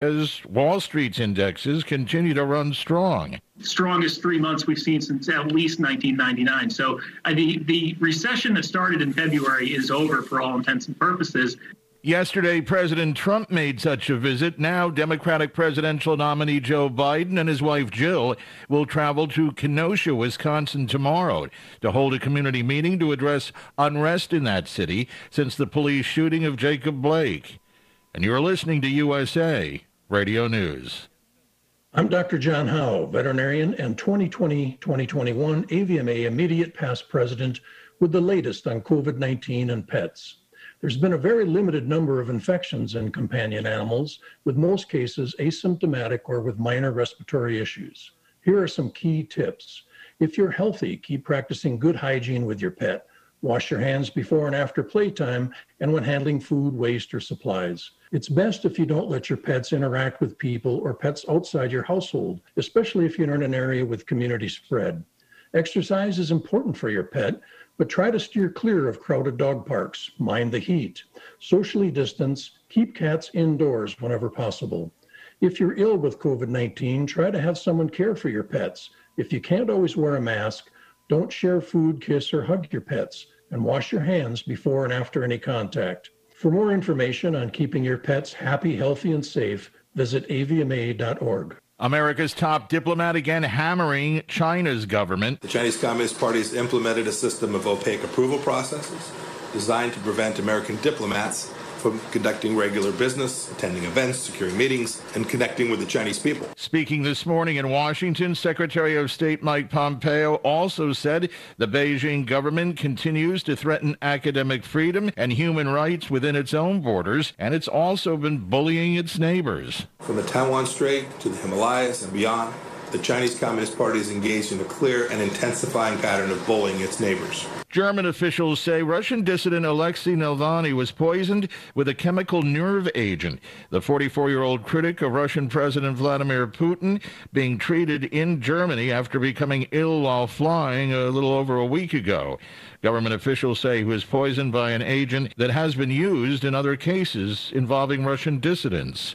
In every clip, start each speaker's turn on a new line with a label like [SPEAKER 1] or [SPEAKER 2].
[SPEAKER 1] as Wall Street's indexes continue to run strong.
[SPEAKER 2] Strongest three months we've seen since at least 1999. So the, the recession that started in February is over for all intents and purposes.
[SPEAKER 1] Yesterday, President Trump made such a visit. Now, Democratic presidential nominee Joe Biden and his wife Jill will travel to Kenosha, Wisconsin tomorrow to hold a community meeting to address unrest in that city since the police shooting of Jacob Blake. And you're listening to USA Radio News.
[SPEAKER 3] I'm Dr. John Howe, veterinarian and 2020 2021 AVMA immediate past president with the latest on COVID 19 and pets. There's been a very limited number of infections in companion animals, with most cases asymptomatic or with minor respiratory issues. Here are some key tips. If you're healthy, keep practicing good hygiene with your pet. Wash your hands before and after playtime and when handling food, waste, or supplies. It's best if you don't let your pets interact with people or pets outside your household, especially if you're in an area with community spread. Exercise is important for your pet, but try to steer clear of crowded dog parks, mind the heat, socially distance, keep cats indoors whenever possible. If you're ill with COVID 19, try to have someone care for your pets. If you can't always wear a mask, don't share food, kiss, or hug your pets, and wash your hands before and after any contact. For more information on keeping your pets happy, healthy, and safe, visit avma.org.
[SPEAKER 1] America's top diplomat again hammering China's government.
[SPEAKER 4] The Chinese Communist Party has implemented a system of opaque approval processes designed to prevent American diplomats from conducting regular business, attending events, securing meetings, and connecting with the Chinese people.
[SPEAKER 1] Speaking this morning in Washington, Secretary of State Mike Pompeo also said the Beijing government continues to threaten academic freedom and human rights within its own borders, and it's also been bullying its neighbors.
[SPEAKER 4] From the Taiwan Strait to the Himalayas and beyond, the Chinese Communist Party is engaged in a clear and intensifying pattern of bullying its neighbors.
[SPEAKER 1] German officials say Russian dissident Alexei Navalny was poisoned with a chemical nerve agent. The 44 year old critic of Russian President Vladimir Putin being treated in Germany after becoming ill while flying a little over a week ago. Government officials say he was poisoned by an agent that has been used in other cases involving Russian dissidents.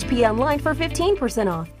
[SPEAKER 5] online for 15% off.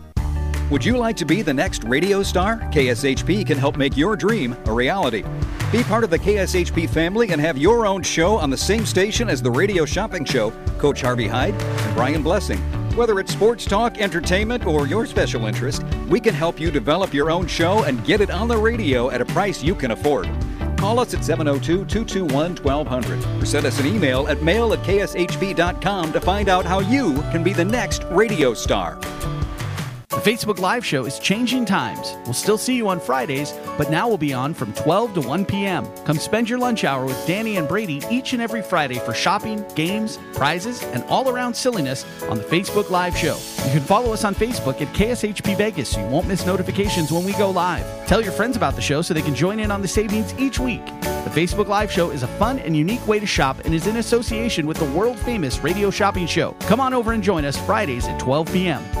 [SPEAKER 6] Would you like to be the next radio star? KSHP can help make your dream a reality. Be part of the KSHP family and have your own show on the same station as the radio shopping show, Coach Harvey Hyde and Brian Blessing. Whether it's sports talk, entertainment, or your special interest, we can help you develop your own show and get it on the radio at a price you can afford. Call us at 702 221 1200 or send us an email at mail at kshp.com to find out how you can be the next radio star.
[SPEAKER 7] The Facebook Live show is changing times. We'll still see you on Fridays, but now we'll be on from 12 to 1 p.m. Come spend your lunch hour with Danny and Brady each and every Friday for shopping, games, prizes, and all around silliness on the Facebook Live show. You can follow us on Facebook at KSHP Vegas so you won't miss notifications when we go live. Tell your friends about the show so they can join in on the savings each week. The Facebook Live show is a fun and unique way to shop and is in association with the world famous radio shopping show. Come on over and join us Fridays at 12 p.m.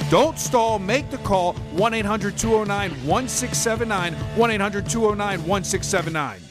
[SPEAKER 8] Don't stall. Make the call 1 800 209 1679. 1 800 209 1679.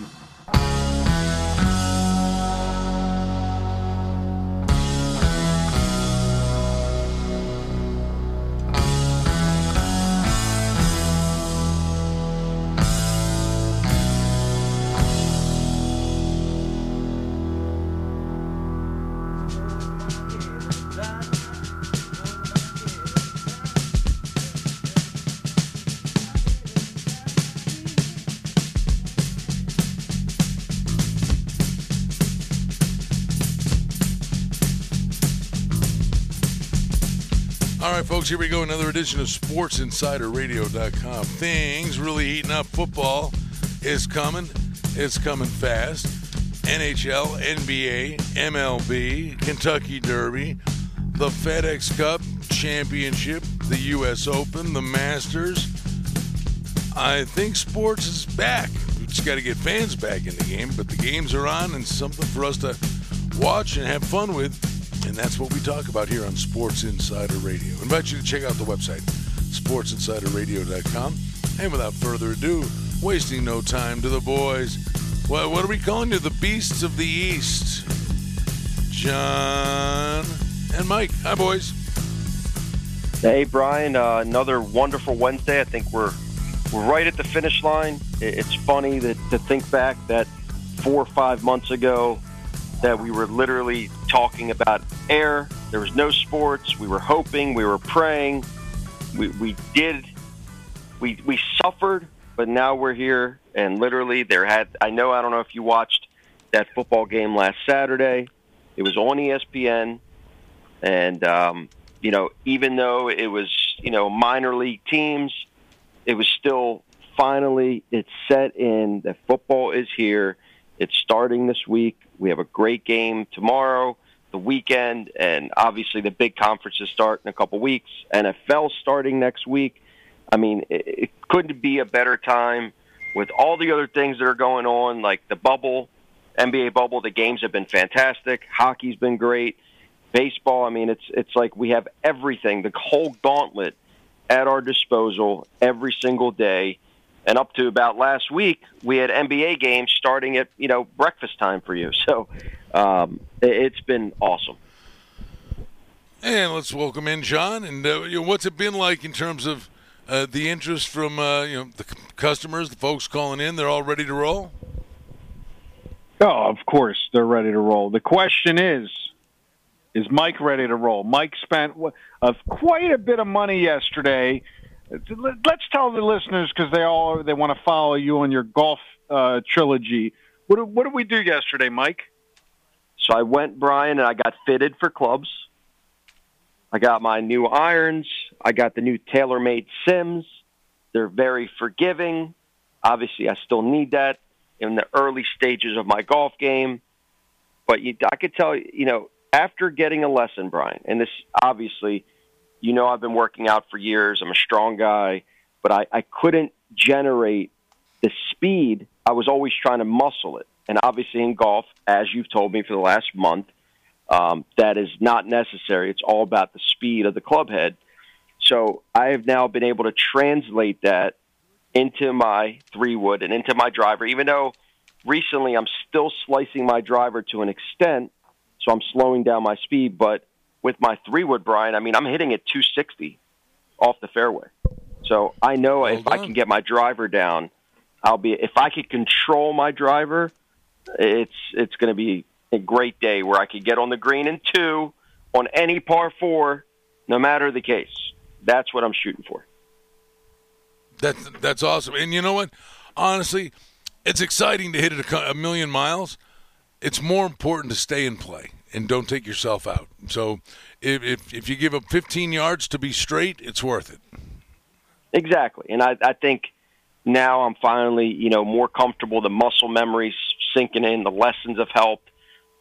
[SPEAKER 9] Folks, here we go. Another edition of SportsInsiderRadio.com. Things really heating up. Football is coming. It's coming fast. NHL, NBA, MLB, Kentucky Derby, the FedEx Cup Championship, the U.S. Open, the Masters. I think sports is back. We just got to get fans back in the game, but the games are on and something for us to watch and have fun with. And that's what we talk about here on Sports Insider Radio. I invite you to check out the website, sportsinsiderradio.com. And without further ado, wasting no time to the boys. Well, what are we calling you? The Beasts of the East. John and Mike. Hi, boys.
[SPEAKER 10] Hey, Brian. Uh, another wonderful Wednesday. I think we're we're right at the finish line. It's funny that to think back that four or five months ago, that we were literally talking about air. There was no sports. We were hoping. We were praying. We, we did. We we suffered, but now we're here, and literally there had. I know. I don't know if you watched that football game last Saturday. It was on ESPN, and um, you know, even though it was you know, minor league teams, it was still finally it's set in that football is here. It's starting this week. We have a great game tomorrow, the weekend, and obviously the big conferences start in a couple weeks. NFL starting next week. I mean, it, it couldn't be a better time with all the other things that are going on, like the bubble, NBA bubble. The games have been fantastic. Hockey's been great. Baseball. I mean, it's it's like we have everything, the whole gauntlet at our disposal every single day. And up to about last week, we had NBA games starting at you know breakfast time for you. So um, it's been awesome.
[SPEAKER 9] And let's welcome in John. And uh, you know, what's it been like in terms of uh, the interest from uh, you know the c- customers, the folks calling in? They're all ready to roll.
[SPEAKER 11] Oh, of course they're ready to roll. The question is, is Mike ready to roll? Mike spent uh, quite a bit of money yesterday. Let's tell the listeners because they all they want to follow you on your golf uh, trilogy. What what did we do yesterday, Mike?
[SPEAKER 10] So I went, Brian, and I got fitted for clubs. I got my new irons. I got the new TaylorMade Sims. They're very forgiving. Obviously, I still need that in the early stages of my golf game. But you, I could tell you know, after getting a lesson, Brian, and this obviously, you know, I've been working out for years. I'm a strong guy, but I, I couldn't generate the speed. I was always trying to muscle it. And obviously, in golf, as you've told me for the last month, um, that is not necessary. It's all about the speed of the club head. So I have now been able to translate that into my three wood and into my driver, even though recently I'm still slicing my driver to an extent, so I'm slowing down my speed. But with my three wood, Brian, I mean, I'm hitting at 260 off the fairway. So I know well if done. I can get my driver down, I'll be. If I could control my driver, it's it's going to be a great day where I could get on the green in two on any par four, no matter the case. That's what I'm shooting for.
[SPEAKER 9] That's that's awesome. And you know what? Honestly, it's exciting to hit it a, a million miles. It's more important to stay in play and don't take yourself out. So if, if, if you give up 15 yards to be straight, it's worth it.
[SPEAKER 10] Exactly, and I, I think now I'm finally you know more comfortable. The muscle memory's sinking in. The lessons have helped.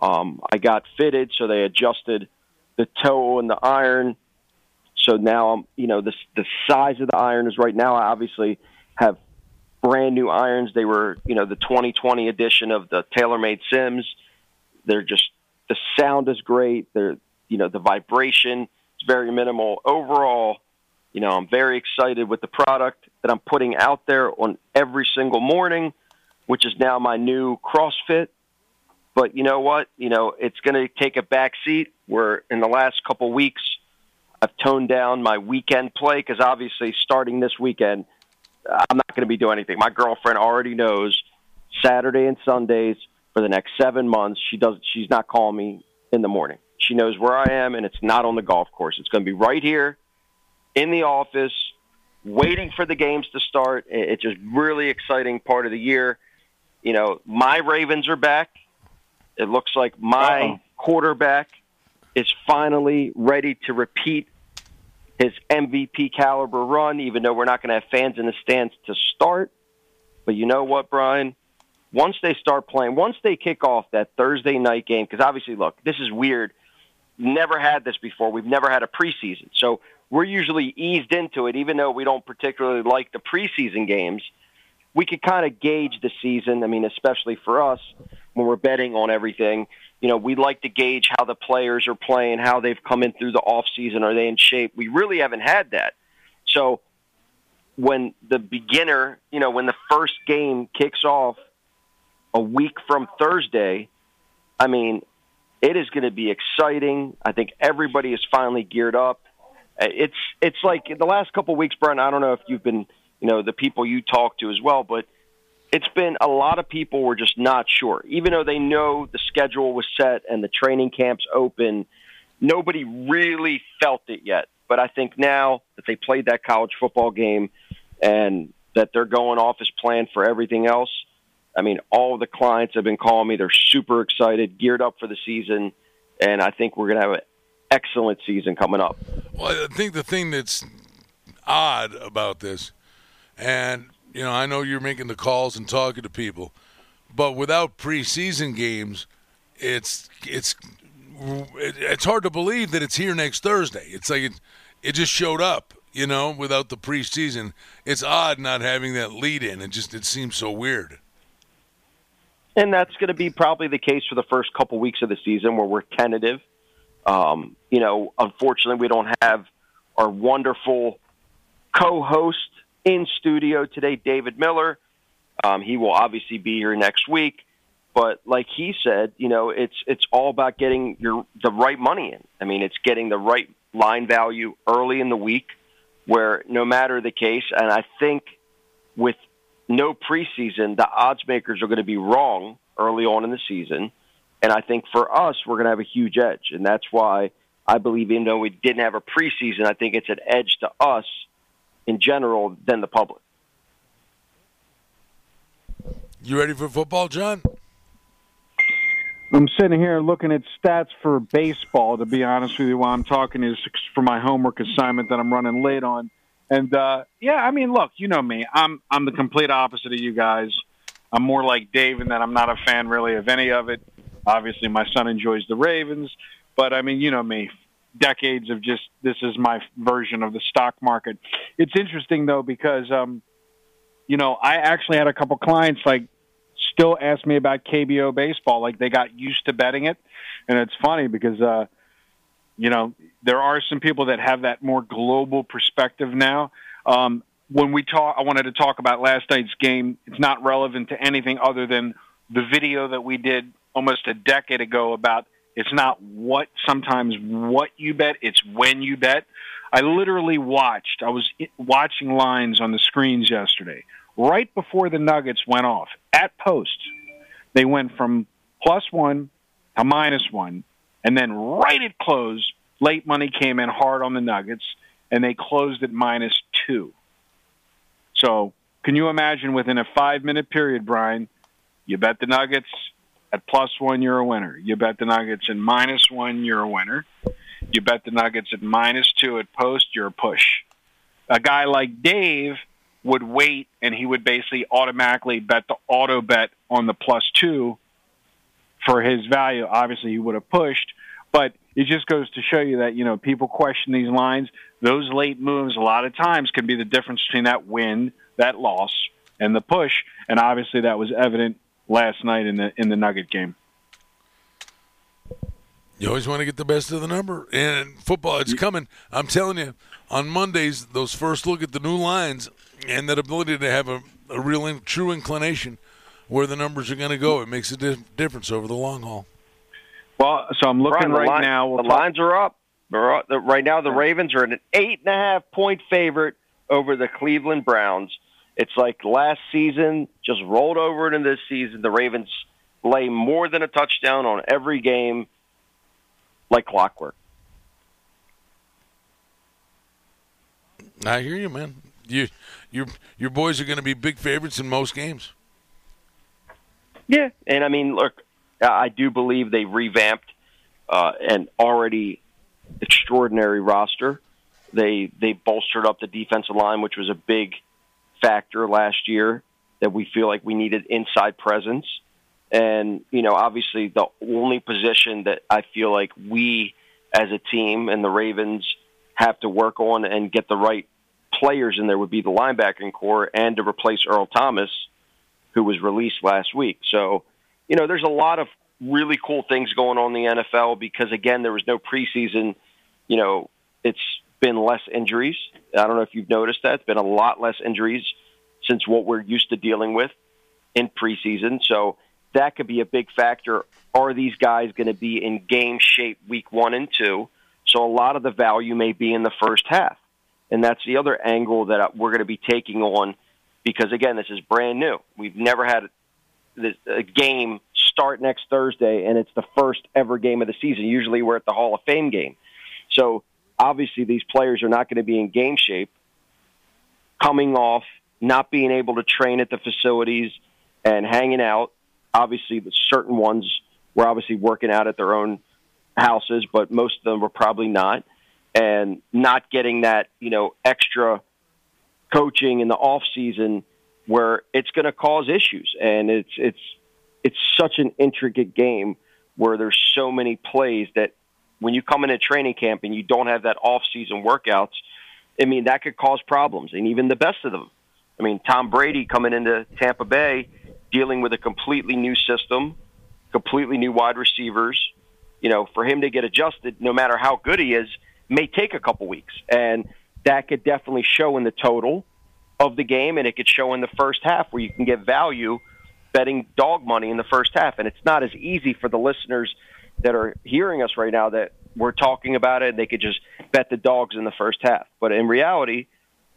[SPEAKER 10] Um, I got fitted, so they adjusted the toe and the iron. So now I'm, you know, the the size of the iron is right now. I obviously have brand new irons. They were, you know, the 2020 edition of the TaylorMade Sims. They're just the sound is great. They're, you know, the vibration is very minimal. Overall, you know, I'm very excited with the product that I'm putting out there on every single morning, which is now my new CrossFit. But you know what? You know, it's going to take a back seat. Where in the last couple weeks, I've toned down my weekend play because obviously starting this weekend, I'm not going to be doing anything. My girlfriend already knows Saturday and Sundays for the next seven months. She does. She's not calling me in the morning. She knows where I am, and it's not on the golf course. It's going to be right here in the office, waiting for the games to start. It's just really exciting part of the year. You know, my Ravens are back. It looks like my Uh-oh. quarterback is finally ready to repeat his MVP caliber run, even though we're not going to have fans in the stands to start. But you know what, Brian? Once they start playing, once they kick off that Thursday night game, because obviously, look, this is weird. Never had this before. We've never had a preseason. So we're usually eased into it, even though we don't particularly like the preseason games. We could kind of gauge the season. I mean, especially for us when we're betting on everything you know, we like to gauge how the players are playing, how they've come in through the off season. Are they in shape? We really haven't had that. So when the beginner, you know, when the first game kicks off a week from Thursday, I mean, it is going to be exciting. I think everybody is finally geared up. It's it's like the last couple of weeks, Brian. I don't know if you've been, you know, the people you talk to as well, but it's been a lot of people were just not sure. Even though they know the schedule was set and the training camps open, nobody really felt it yet. But I think now that they played that college football game and that they're going off as planned for everything else, I mean, all the clients have been calling me. They're super excited, geared up for the season, and I think we're going to have an excellent season coming up.
[SPEAKER 9] Well, I think the thing that's odd about this, and you know I know you're making the calls and talking to people, but without preseason games, it's it's it's hard to believe that it's here next Thursday. It's like it it just showed up, you know, without the preseason. It's odd not having that lead in. It just it seems so weird.
[SPEAKER 10] And that's going to be probably the case for the first couple weeks of the season where we're tentative. Um, you know, unfortunately, we don't have our wonderful co-host in studio today, David Miller. Um, he will obviously be here next week, but like he said, you know, it's it's all about getting your the right money in. I mean, it's getting the right line value early in the week, where no matter the case, and I think with no preseason, the odds makers are going to be wrong early on in the season. And I think for us, we're going to have a huge edge. And that's why I believe, even though we didn't have a preseason, I think it's an edge to us in general than the public.
[SPEAKER 9] You ready for football, John?
[SPEAKER 11] I'm sitting here looking at stats for baseball. To be honest with you, while I'm talking is for my homework assignment that I'm running late on. And uh, yeah, I mean, look, you know me. I'm I'm the complete opposite of you guys. I'm more like Dave in that I'm not a fan really of any of it. Obviously, my son enjoys the Ravens, but I mean, you know me. Decades of just this is my version of the stock market. It's interesting though because um, you know I actually had a couple clients like still ask me about KBO baseball. Like they got used to betting it, and it's funny because uh, you know there are some people that have that more global perspective now. Um, when we talk, I wanted to talk about last night's game. It's not relevant to anything other than the video that we did almost a decade ago about it's not what sometimes what you bet, it's when you bet. I literally watched. I was watching lines on the screens yesterday, right before the Nuggets went off at post. They went from plus one to minus one, and then right at close, late money came in hard on the Nuggets, and they closed at minus two. So, can you imagine within a five minute period, Brian? You bet the Nuggets, at plus one, you're a winner. You bet the Nuggets at minus one, you're a winner. You bet the Nuggets at minus two at post, you're a push. A guy like Dave would wait and he would basically automatically bet the auto bet on the plus two for his value. Obviously, he would have pushed, but it just goes to show you that, you know, people question these lines. Those late moves a lot of times can be the difference between that win, that loss, and the push. And obviously, that was evident last night in the in the Nugget game.
[SPEAKER 9] You always want to get the best of the number. And football, it's coming. I'm telling you, on Mondays, those first look at the new lines and that ability to have a, a real in, true inclination where the numbers are going to go, it makes a di- difference over the long haul.
[SPEAKER 11] Well, so I'm looking
[SPEAKER 10] Brian,
[SPEAKER 11] right
[SPEAKER 10] line-
[SPEAKER 11] now. we'll
[SPEAKER 10] the
[SPEAKER 11] talk-
[SPEAKER 10] lines are up. They're up. The- Right now, the Ravens are an eight and a half point favorite over the Cleveland Browns. It's like last season, just rolled over into this season. The Ravens lay more than a touchdown on every game, like clockwork.
[SPEAKER 9] I hear you, man. You, your, your boys are going to be big favorites in most games.
[SPEAKER 10] Yeah, and I mean, look, I do believe they revamped uh, an already extraordinary roster. They they bolstered up the defensive line, which was a big factor last year that we feel like we needed inside presence. And you know, obviously, the only position that I feel like we as a team and the Ravens have to work on and get the right players in there would be the linebacking corps and to replace Earl Thomas, who was released last week. So, you know, there's a lot of really cool things going on in the NFL because again, there was no preseason. You know, it's been less injuries. I don't know if you've noticed that. It's been a lot less injuries since what we're used to dealing with in preseason. So that could be a big factor. Are these guys going to be in game shape week one and two? So a lot of the value may be in the first half. And that's the other angle that we're going to be taking on because, again, this is brand new. We've never had this, a game start next Thursday, and it's the first ever game of the season. Usually we're at the Hall of Fame game. So obviously these players are not going to be in game shape coming off not being able to train at the facilities and hanging out obviously the certain ones were obviously working out at their own houses but most of them were probably not and not getting that you know extra coaching in the off season where it's going to cause issues, and it's it's it's such an intricate game where there's so many plays that when you come into training camp and you don't have that off season workouts, I mean that could cause problems, and even the best of them. I mean, Tom Brady coming into Tampa Bay, dealing with a completely new system, completely new wide receivers. You know, for him to get adjusted, no matter how good he is, may take a couple weeks, and that could definitely show in the total of the game, and it could show in the first half where you can get value betting dog money in the first half. And it's not as easy for the listeners that are hearing us right now that we're talking about it and they could just bet the dogs in the first half. But in reality,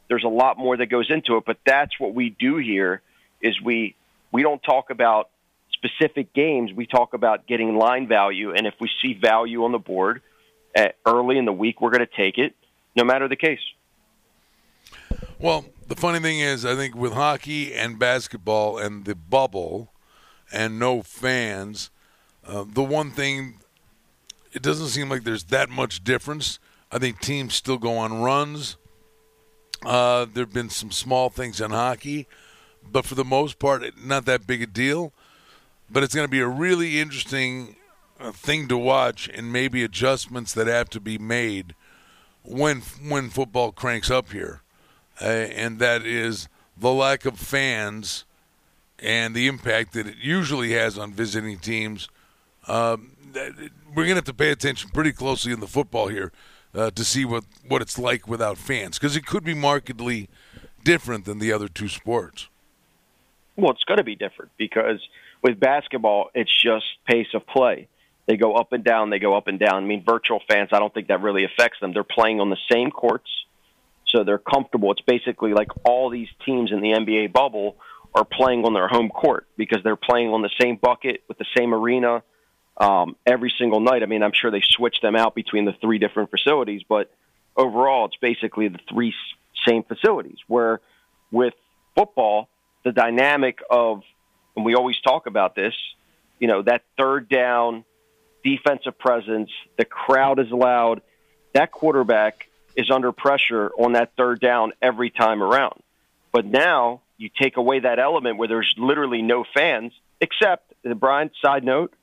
[SPEAKER 10] there's a lot more that goes into it. But that's what we do here is we we don't talk about specific games. We talk about getting line value, and if we see value on the board at early in the week, we're going to take it, no matter the case.
[SPEAKER 9] Well, the funny thing is, I think with hockey and basketball and the bubble and no fans, uh, the one thing it doesn't seem like there's that much difference. I think teams still go on runs. Uh, there have been some small things in hockey, but for the most part, not that big a deal. But it's going to be a really interesting uh, thing to watch, and maybe adjustments that have to be made when when football cranks up here, uh, and that is the lack of fans and the impact that it usually has on visiting teams. Um, we're to have to pay attention pretty closely in the football here uh, to see what, what it's like without fans because it could be markedly different than the other two sports.
[SPEAKER 10] Well, it's going to be different because with basketball, it's just pace of play. They go up and down, they go up and down. I mean, virtual fans, I don't think that really affects them. They're playing on the same courts, so they're comfortable. It's basically like all these teams in the NBA bubble are playing on their home court because they're playing on the same bucket with the same arena um, every single night. I mean, I'm sure they switch them out between the three different facilities, but overall, it's basically the three same facilities. Where with football, the dynamic of, and we always talk about this, you know, that third down defensive presence, the crowd is loud, that quarterback is under pressure on that third down every time around. But now you take away that element where there's literally no fans, except, Brian, side note,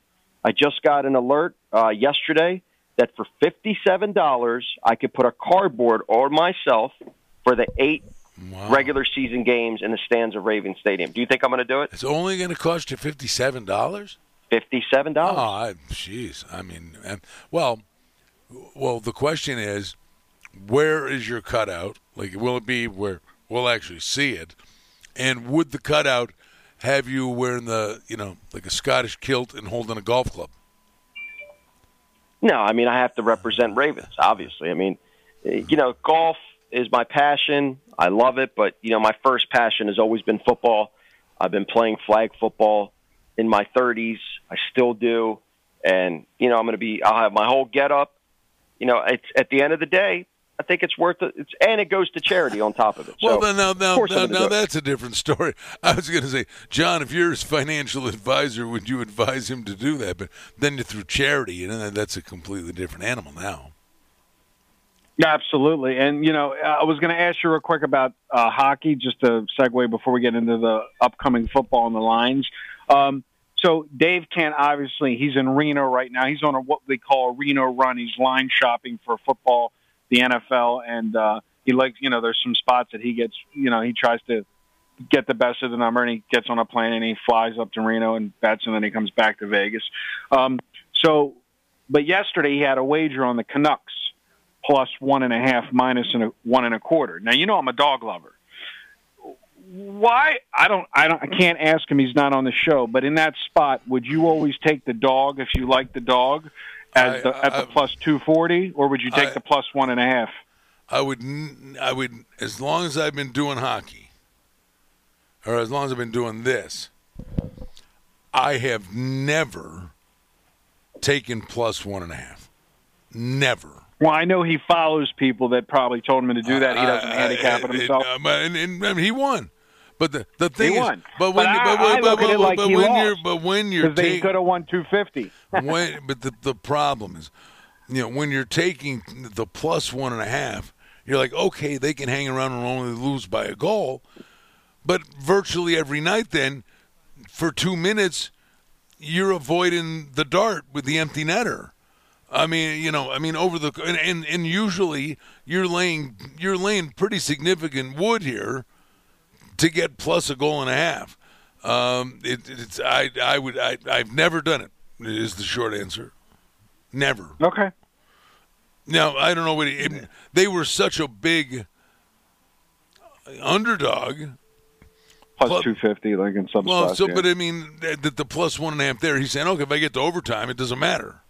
[SPEAKER 10] I just got an alert uh, yesterday that for $57, I could put a cardboard on myself for the eight wow. regular season games in the stands of Raven Stadium. Do you think I'm going to do it?
[SPEAKER 9] It's only going to cost you $57?
[SPEAKER 10] $57.
[SPEAKER 9] Oh, jeez. I mean, and, well, well, the question is, where is your cutout? Like, will it be where we'll actually see it? And would the cutout have you wearing the, you know, like a Scottish kilt and holding a golf club?
[SPEAKER 10] No, I mean I have to represent Ravens. Obviously, I mean, you know, golf is my passion. I love it, but you know, my first passion has always been football. I've been playing flag football in my 30s. I still do, and you know, I'm going to be. I'll have my whole get up. You know, it's at the end of the day, I think it's worth it. It's, and it goes to charity on top of it.
[SPEAKER 9] Well,
[SPEAKER 10] so,
[SPEAKER 9] then now, now, now, now that's a different story. I was going to say, John, if you're his financial advisor, would you advise him to do that? But then through charity, and that's a completely different animal now.
[SPEAKER 11] Yeah, absolutely. And you know, I was going to ask you real quick about uh, hockey, just to segue before we get into the upcoming football on the lines. Um, so Dave Kent, obviously, he's in Reno right now. He's on a, what they call a Reno run. He's line shopping for football the NFL, and uh, he likes you know there's some spots that he gets you know he tries to get the best of the number, and he gets on a plane and he flies up to Reno and bets, and then he comes back to Vegas. Um, so, but yesterday he had a wager on the Canucks plus one and a half minus one and a quarter. Now you know I'm a dog lover. Why I don't I don't I can't ask him. He's not on the show. But in that spot, would you always take the dog if you like the dog? at I, the, at the plus two forty, or would you take I, the plus one and a half?
[SPEAKER 9] I would. I would. As long as I've been doing hockey, or as long as I've been doing this, I have never taken plus one and a half. Never.
[SPEAKER 11] Well, I know he follows people that probably told him to do that. He doesn't I, handicap it himself.
[SPEAKER 9] And, he won. But the the thing is,
[SPEAKER 11] won.
[SPEAKER 9] but when you're but when you're
[SPEAKER 11] they could have won two fifty.
[SPEAKER 9] when but the the problem is, you know, when you're taking the plus one and a half, you're like, okay, they can hang around and only lose by a goal. But virtually every night, then, for two minutes, you're avoiding the dart with the empty netter. I mean, you know, I mean, over the and, and, and usually you're laying you're laying pretty significant wood here to get plus a goal and a half. Um, it, it's I I would I I've never done it. Is the short answer. Never.
[SPEAKER 11] Okay.
[SPEAKER 9] Now I don't know what it, they were such a big underdog.
[SPEAKER 11] Plus two fifty, like in some
[SPEAKER 9] Well,
[SPEAKER 11] spots.
[SPEAKER 9] so
[SPEAKER 11] yeah.
[SPEAKER 9] but I mean the, the plus one and a half there. He's saying, okay, if I get to overtime, it doesn't matter,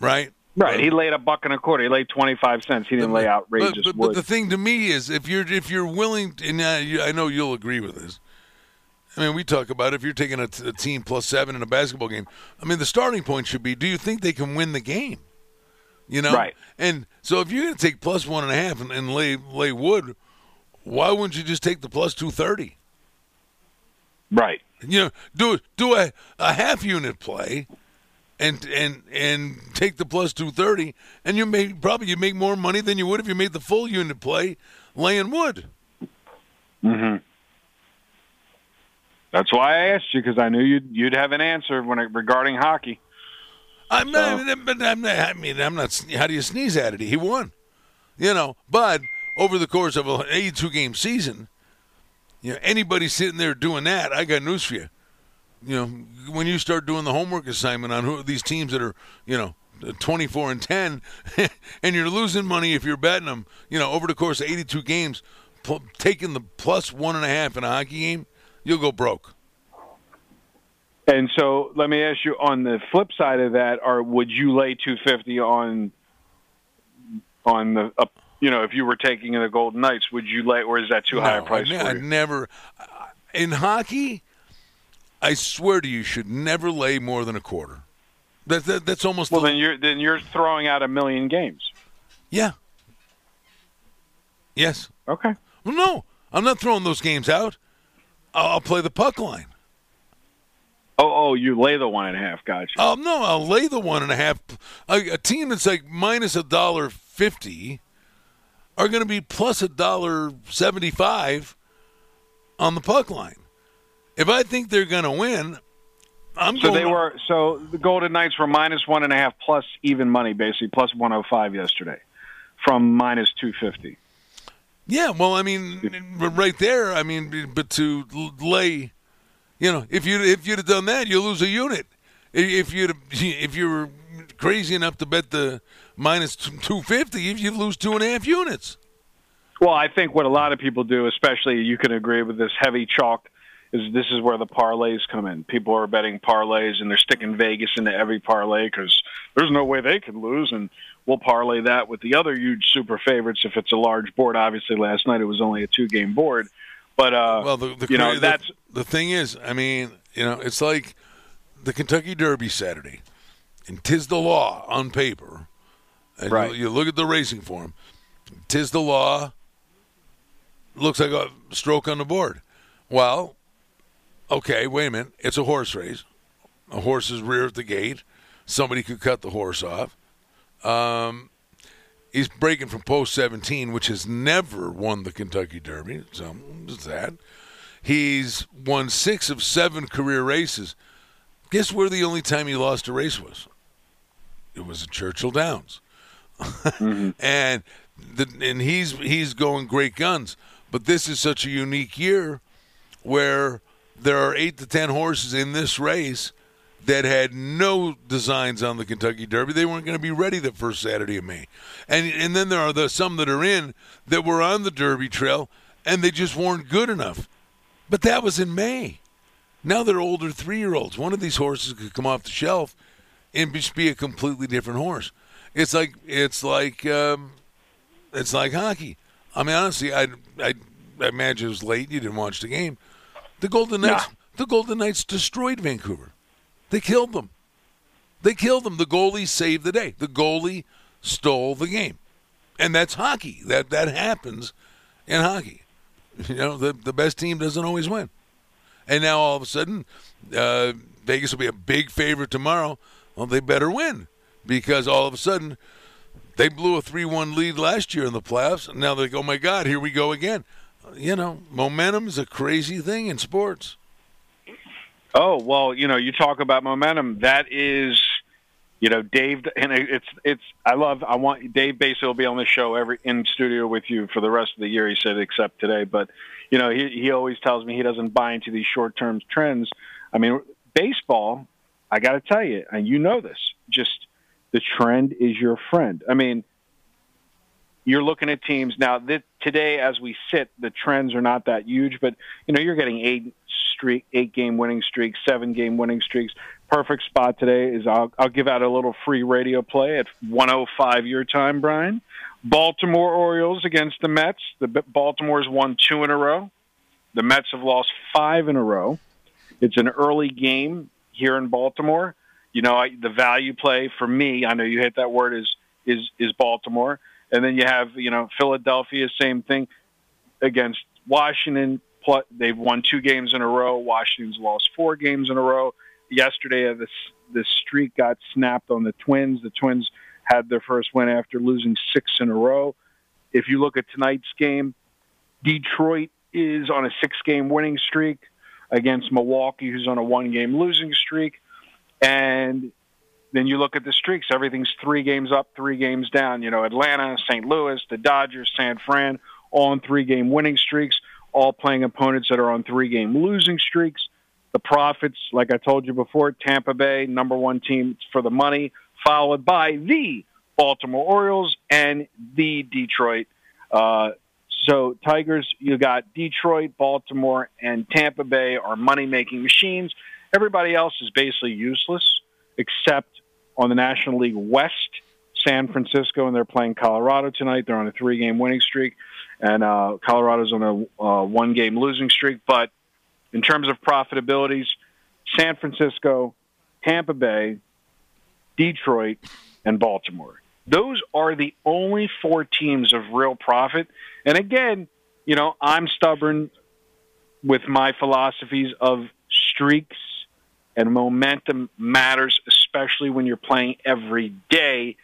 [SPEAKER 9] right?
[SPEAKER 11] Right, he laid a buck and a quarter. He laid twenty five cents. He didn't lay outrageous
[SPEAKER 9] But, but,
[SPEAKER 11] wood.
[SPEAKER 9] but the thing to me is, if you're if you're willing, to, and I know you'll agree with this. I mean, we talk about if you're taking a, t- a team plus seven in a basketball game. I mean, the starting point should be: Do you think they can win the game? You know,
[SPEAKER 11] Right.
[SPEAKER 9] And so, if you're going to take plus one and a half and, and lay lay wood, why wouldn't you just take the plus two thirty?
[SPEAKER 11] Right.
[SPEAKER 9] You know, do do a, a half unit play, and and and take the plus two thirty, and you may probably you make more money than you would if you made the full unit play laying wood.
[SPEAKER 11] hmm That's why I asked you because I knew you'd you'd have an answer when it, regarding hockey.
[SPEAKER 9] I'm not, but I'm not. I mean, I'm not. How do you sneeze at it? He won, you know. But over the course of an 82 game season, you know, anybody sitting there doing that, I got news for you. You know, when you start doing the homework assignment on who these teams that are, you know, 24 and 10, and you're losing money if you're betting them, you know, over the course of 82 games, pl- taking the plus one and a half in a hockey game, you'll go broke.
[SPEAKER 11] And so, let me ask you on the flip side of that: Are would you lay two fifty on on the uh, you know if you were taking the Golden Knights? Would you lay, or is that too high a price
[SPEAKER 9] I, ne- I never. In hockey, I swear to you, you should never lay more than a quarter. That, that that's almost
[SPEAKER 11] well,
[SPEAKER 9] the-
[SPEAKER 11] then you're then you're throwing out a million games.
[SPEAKER 9] yeah. Yes.
[SPEAKER 11] Okay.
[SPEAKER 9] Well, no, I'm not throwing those games out. I'll, I'll play the puck line.
[SPEAKER 11] Oh, oh, you lay the one and a half. Gotcha.
[SPEAKER 9] Oh no, I'll lay the one and a half. A, a team that's like minus a dollar fifty are going to be plus a dollar seventy-five on the puck line. If I think they're going to win, I'm
[SPEAKER 11] so
[SPEAKER 9] going.
[SPEAKER 11] they were so the Golden Knights were minus one and a half plus even money, basically plus one hundred five yesterday, from minus two fifty.
[SPEAKER 9] Yeah, well, I mean, right there. I mean, but to lay, you know, if you if you'd have done that, you lose a unit. If you'd if you were crazy enough to bet the minus two fifty, you lose two and a half units.
[SPEAKER 11] Well, I think what a lot of people do, especially you can agree with this heavy chalk, is this is where the parlays come in. People are betting parlays and they're sticking Vegas into every parlay because there's no way they can lose, and we'll parlay that with the other huge super favorites if it's a large board. Obviously, last night it was only a two game board, but uh,
[SPEAKER 9] Well, the, the
[SPEAKER 11] you know
[SPEAKER 9] cra-
[SPEAKER 11] that's
[SPEAKER 9] the, the thing is. I mean, you know, it's like the Kentucky Derby Saturday, and Tiz the Law on paper. And
[SPEAKER 11] Right.
[SPEAKER 9] you, you look at the racing form, Tiz the Law. Looks like a stroke on the board. Well, okay, wait a minute. It's a horse race. A horse is rear at the gate. Somebody could cut the horse off. Um, he's breaking from post 17, which has never won the Kentucky Derby. So there's that. He's won six of seven career races. Guess where the only time he lost a race was? It was at Churchill Downs. and the, and he's he's going great guns. But this is such a unique year where there are eight to ten horses in this race that had no designs on the Kentucky Derby. They weren't going to be ready the first Saturday of May, and and then there are the some that are in that were on the Derby trail and they just weren't good enough. But that was in May. Now they're older three year olds. One of these horses could come off the shelf and just be a completely different horse. It's like it's like um, it's like hockey. I mean, honestly, I, I I imagine it was late. You didn't watch the game. The Golden Knights. The Golden Knights destroyed Vancouver. They killed them. They killed them. The goalie saved the day. The goalie stole the game, and that's hockey. That that happens in hockey. You know, the the best team doesn't always win. And now all of a sudden, uh, Vegas will be a big favorite tomorrow. Well, they better win because all of a sudden, They blew a 3 1 lead last year in the playoffs. And now they go, oh my God, here we go again. You know, momentum is a crazy thing in sports.
[SPEAKER 11] Oh, well, you know, you talk about momentum. That is, you know, Dave, and it's, it's, I love, I want, Dave basically will be on the show every, in studio with you for the rest of the year, he said, except today. But, you know, he, he always tells me he doesn't buy into these short term trends. I mean, baseball, I got to tell you, and you know this, just the trend is your friend. I mean, you're looking at teams now. Today, as we sit, the trends are not that huge, but you know you're getting eight streak, eight game winning streaks, seven game winning streaks. Perfect spot today is I'll, I'll give out a little free radio play at 105 your time, Brian. Baltimore Orioles against the Mets. The Baltimore's won two in a row. The Mets have lost five in a row. It's an early game here in Baltimore. You know, I, the value play for me, I know you hit that word is is is Baltimore. And then you have, you know, Philadelphia, same thing against Washington. They've won two games in a row. Washington's lost four games in a row. Yesterday, uh, this this streak got snapped on the Twins. The Twins had their first win after losing six in a row. If you look at tonight's game, Detroit is on a six-game winning streak against Milwaukee, who's on a one-game losing streak, and then you look at the streaks, everything's three games up, three games down. You know, Atlanta, St. Louis, the Dodgers, San Fran, all on three game winning streaks, all playing opponents that are on three game losing streaks. The Profits, like I told you before, Tampa Bay, number one team for the money, followed by the Baltimore Orioles and the Detroit. Uh, so Tigers, you got Detroit, Baltimore, and Tampa Bay are money making machines. Everybody else is basically useless except on the National League West, San Francisco, and they're playing Colorado tonight. They're on a three-game winning streak, and uh, Colorado's on a uh, one-game losing streak. But in terms of profitabilities, San Francisco, Tampa Bay, Detroit, and Baltimore. Those are the only four teams of real profit. And again, you know, I'm stubborn with my philosophies of streaks and momentum matters, especially when you're playing every day.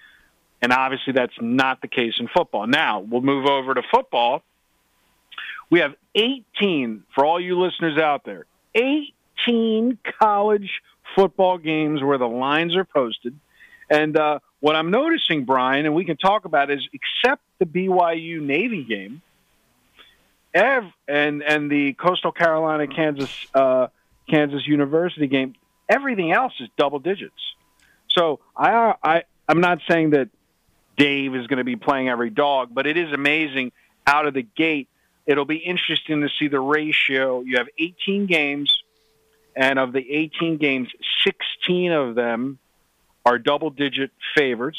[SPEAKER 11] And obviously, that's not the case in football. Now, we'll move over to football. We have 18, for all you listeners out there, 18 college football games where the lines are posted. And uh, what I'm noticing, Brian, and we can talk about is except the BYU Navy game, ev- and and the Coastal Carolina Kansas uh, Kansas University game, everything else is double digits. So I, I I'm not saying that Dave is going to be playing every dog, but it is amazing out of the gate. It'll be interesting to see the ratio. You have 18 games, and of the 18 games, 16 of them are double-digit favorites.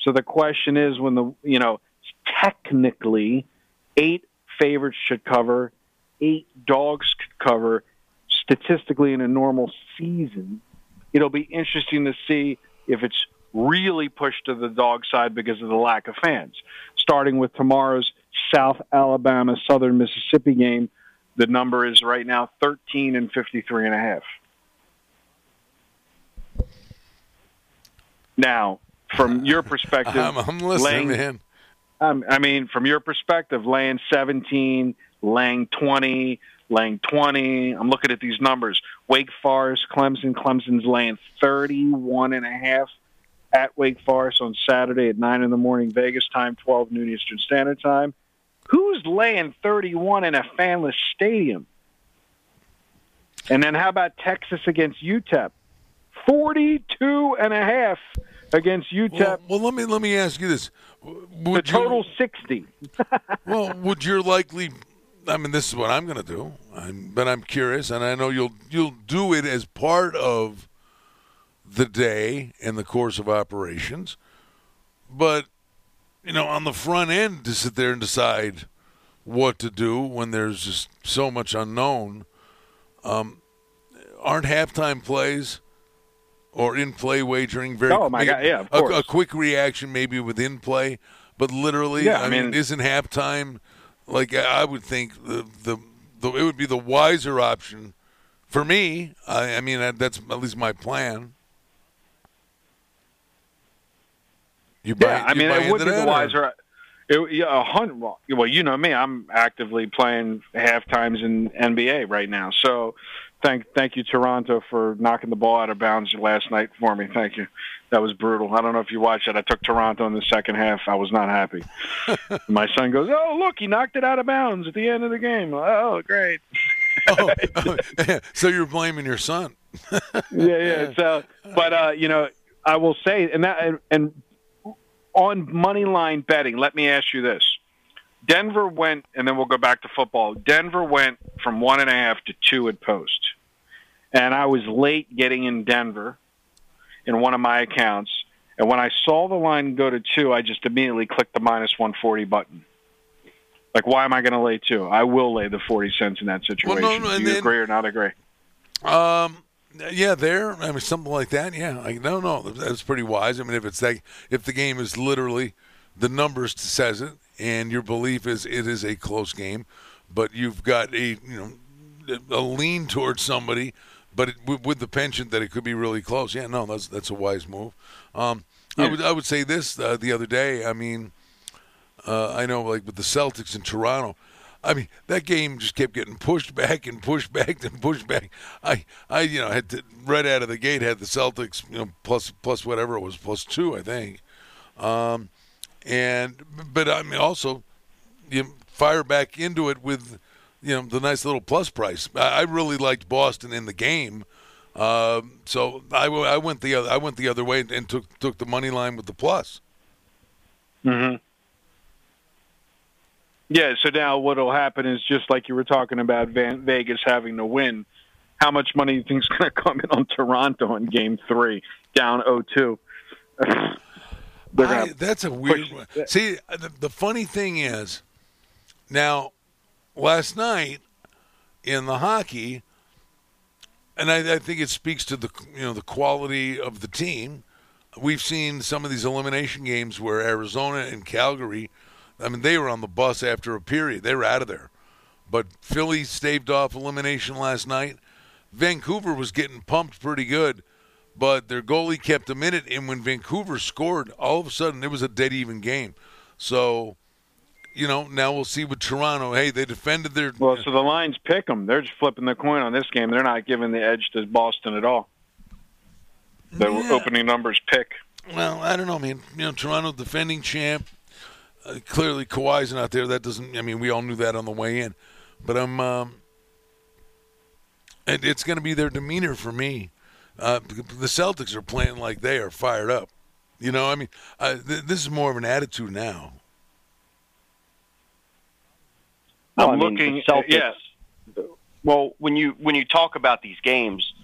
[SPEAKER 11] So the question is, when the you know technically eight favorites should cover, eight dogs could cover statistically in a normal season, it'll be interesting to see if it's really pushed to the dog side because of the lack of fans. Starting with tomorrow's South Alabama Southern Mississippi game, the number is right now 13 and 53 and a half. Now, from your perspective,
[SPEAKER 9] I'm, I'm listening, laying, man.
[SPEAKER 11] Um, I mean, from your perspective, laying 17, laying 20, laying 20. I'm looking at these numbers. Wake Forest, Clemson. Clemson's laying 31 and a half at Wake Forest on Saturday at 9 in the morning Vegas time, 12 noon Eastern Standard Time. Who's laying 31 in a fanless stadium? And then how about Texas against UTEP? 42 and a half against UTEP.
[SPEAKER 9] Well, well let me let me ask you this.
[SPEAKER 11] Would the total you, 60.
[SPEAKER 9] well, would your likely I mean, this is what I'm going to do. I'm, but I'm curious, and I know you'll you'll do it as part of the day in the course of operations. But you know, on the front end, to sit there and decide what to do when there's just so much unknown, um, aren't halftime plays or in play wagering very?
[SPEAKER 11] Oh my god! Yeah,
[SPEAKER 9] a, a, quick reaction maybe within play, but literally,
[SPEAKER 11] yeah,
[SPEAKER 9] I, I mean, mean, isn't halftime? Like I would think the, the, the it would be the wiser option for me. I, I mean that's at least my plan. You buy,
[SPEAKER 11] yeah, I mean, it would be the
[SPEAKER 9] or-
[SPEAKER 11] wiser. It, yeah, a hundred. Well, you know me. I'm actively playing half times in NBA right now. So, thank thank you Toronto for knocking the ball out of bounds last night for me. Thank you. That was brutal. I don't know if you watched it. I took Toronto in the second half. I was not happy. My son goes, "Oh, look, he knocked it out of bounds at the end of the game." Oh, great.
[SPEAKER 9] oh, so you're blaming your son?
[SPEAKER 11] yeah, yeah. So, but uh, you know, I will say, and that, and, and on money line betting, let me ask you this: Denver went, and then we'll go back to football. Denver went from one and a half to two at post, and I was late getting in Denver in one of my accounts. And when I saw the line go to two, I just immediately clicked the minus 140 button. Like, why am I going to lay two? I will lay the 40 cents in that situation.
[SPEAKER 9] no, no,
[SPEAKER 11] Do you
[SPEAKER 9] then-
[SPEAKER 11] agree or not agree?
[SPEAKER 9] Um, yeah, there. I mean, something like that. Yeah, I, no, no, that's pretty wise. I mean, if it's that, if the game is literally the numbers says it, and your belief is it is a close game, but you've got a you know a lean towards somebody, but it, with, with the penchant that it could be really close. Yeah, no, that's that's a wise move. Um, I would I would say this uh, the other day. I mean, uh, I know like with the Celtics in Toronto. I mean, that game just kept getting pushed back and pushed back and pushed back. I, I, you know, had to right out of the gate had the Celtics, you know, plus plus whatever it was, plus two, I think. Um, and but I mean, also you fire back into it with, you know, the nice little plus price. I, I really liked Boston in the game. Um, so I, I went the other I went the other way and took took the money line with the plus.
[SPEAKER 11] hmm Yeah. So now what'll happen is just like you were talking about Van- Vegas having to win. How much money do you think is going to come in on Toronto in Game Three, down 0-2?
[SPEAKER 9] I- that's a weird one. See, the, the funny thing is, now, last night in the hockey, and I, I think it speaks to the you know the quality of the team. We've seen some of these elimination games where Arizona and Calgary, I mean, they were on the bus after a period; they were out of there. But Philly staved off elimination last night. Vancouver was getting pumped pretty good, but their goalie kept them in it. And when Vancouver scored, all of a sudden it was a dead even game. So, you know, now we'll see with Toronto. Hey, they defended their.
[SPEAKER 11] Well, so the lines pick them. They're just flipping the coin on this game. They're not giving the edge to Boston at all. The
[SPEAKER 9] Yeah.
[SPEAKER 11] opening numbers pick.
[SPEAKER 9] Well, I don't know, man. You know, Toronto defending champ. Uh, clearly, Kawhi's not there. That doesn't. I mean, we all knew that on the way in, but I'm. Um, it, it's going to be their demeanor for me. Uh, the Celtics are playing like they are fired up. You know, I mean, uh, th- this is more of an attitude now.
[SPEAKER 11] I'm
[SPEAKER 10] I mean,
[SPEAKER 11] looking.
[SPEAKER 10] the Celtics,
[SPEAKER 11] yeah.
[SPEAKER 10] Well, when you when you talk about these games,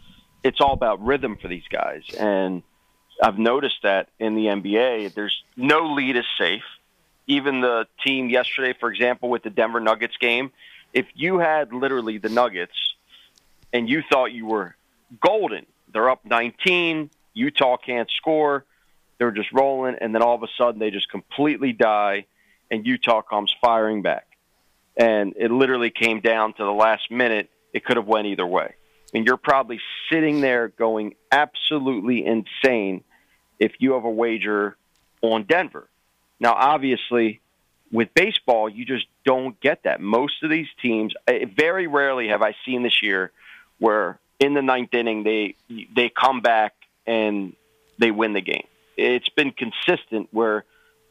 [SPEAKER 10] it's all about rhythm for these guys, and I've noticed that in the NBA, there's no lead is safe. Even the team yesterday, for example, with the Denver Nuggets game, if you had literally the Nuggets and you thought you were golden, they're up 19, Utah can't score, they're just rolling, and then all of a sudden they just completely die, and Utah comes firing back and it literally came down to the last minute. It could have went either way. Mean, you're probably sitting there going absolutely insane if you have a wager on Denver. Now, obviously, with baseball, you just don't get that. Most of these teams, eh, very rarely have I seen this year where in the ninth inning they they come back and they win the game. It's been consistent where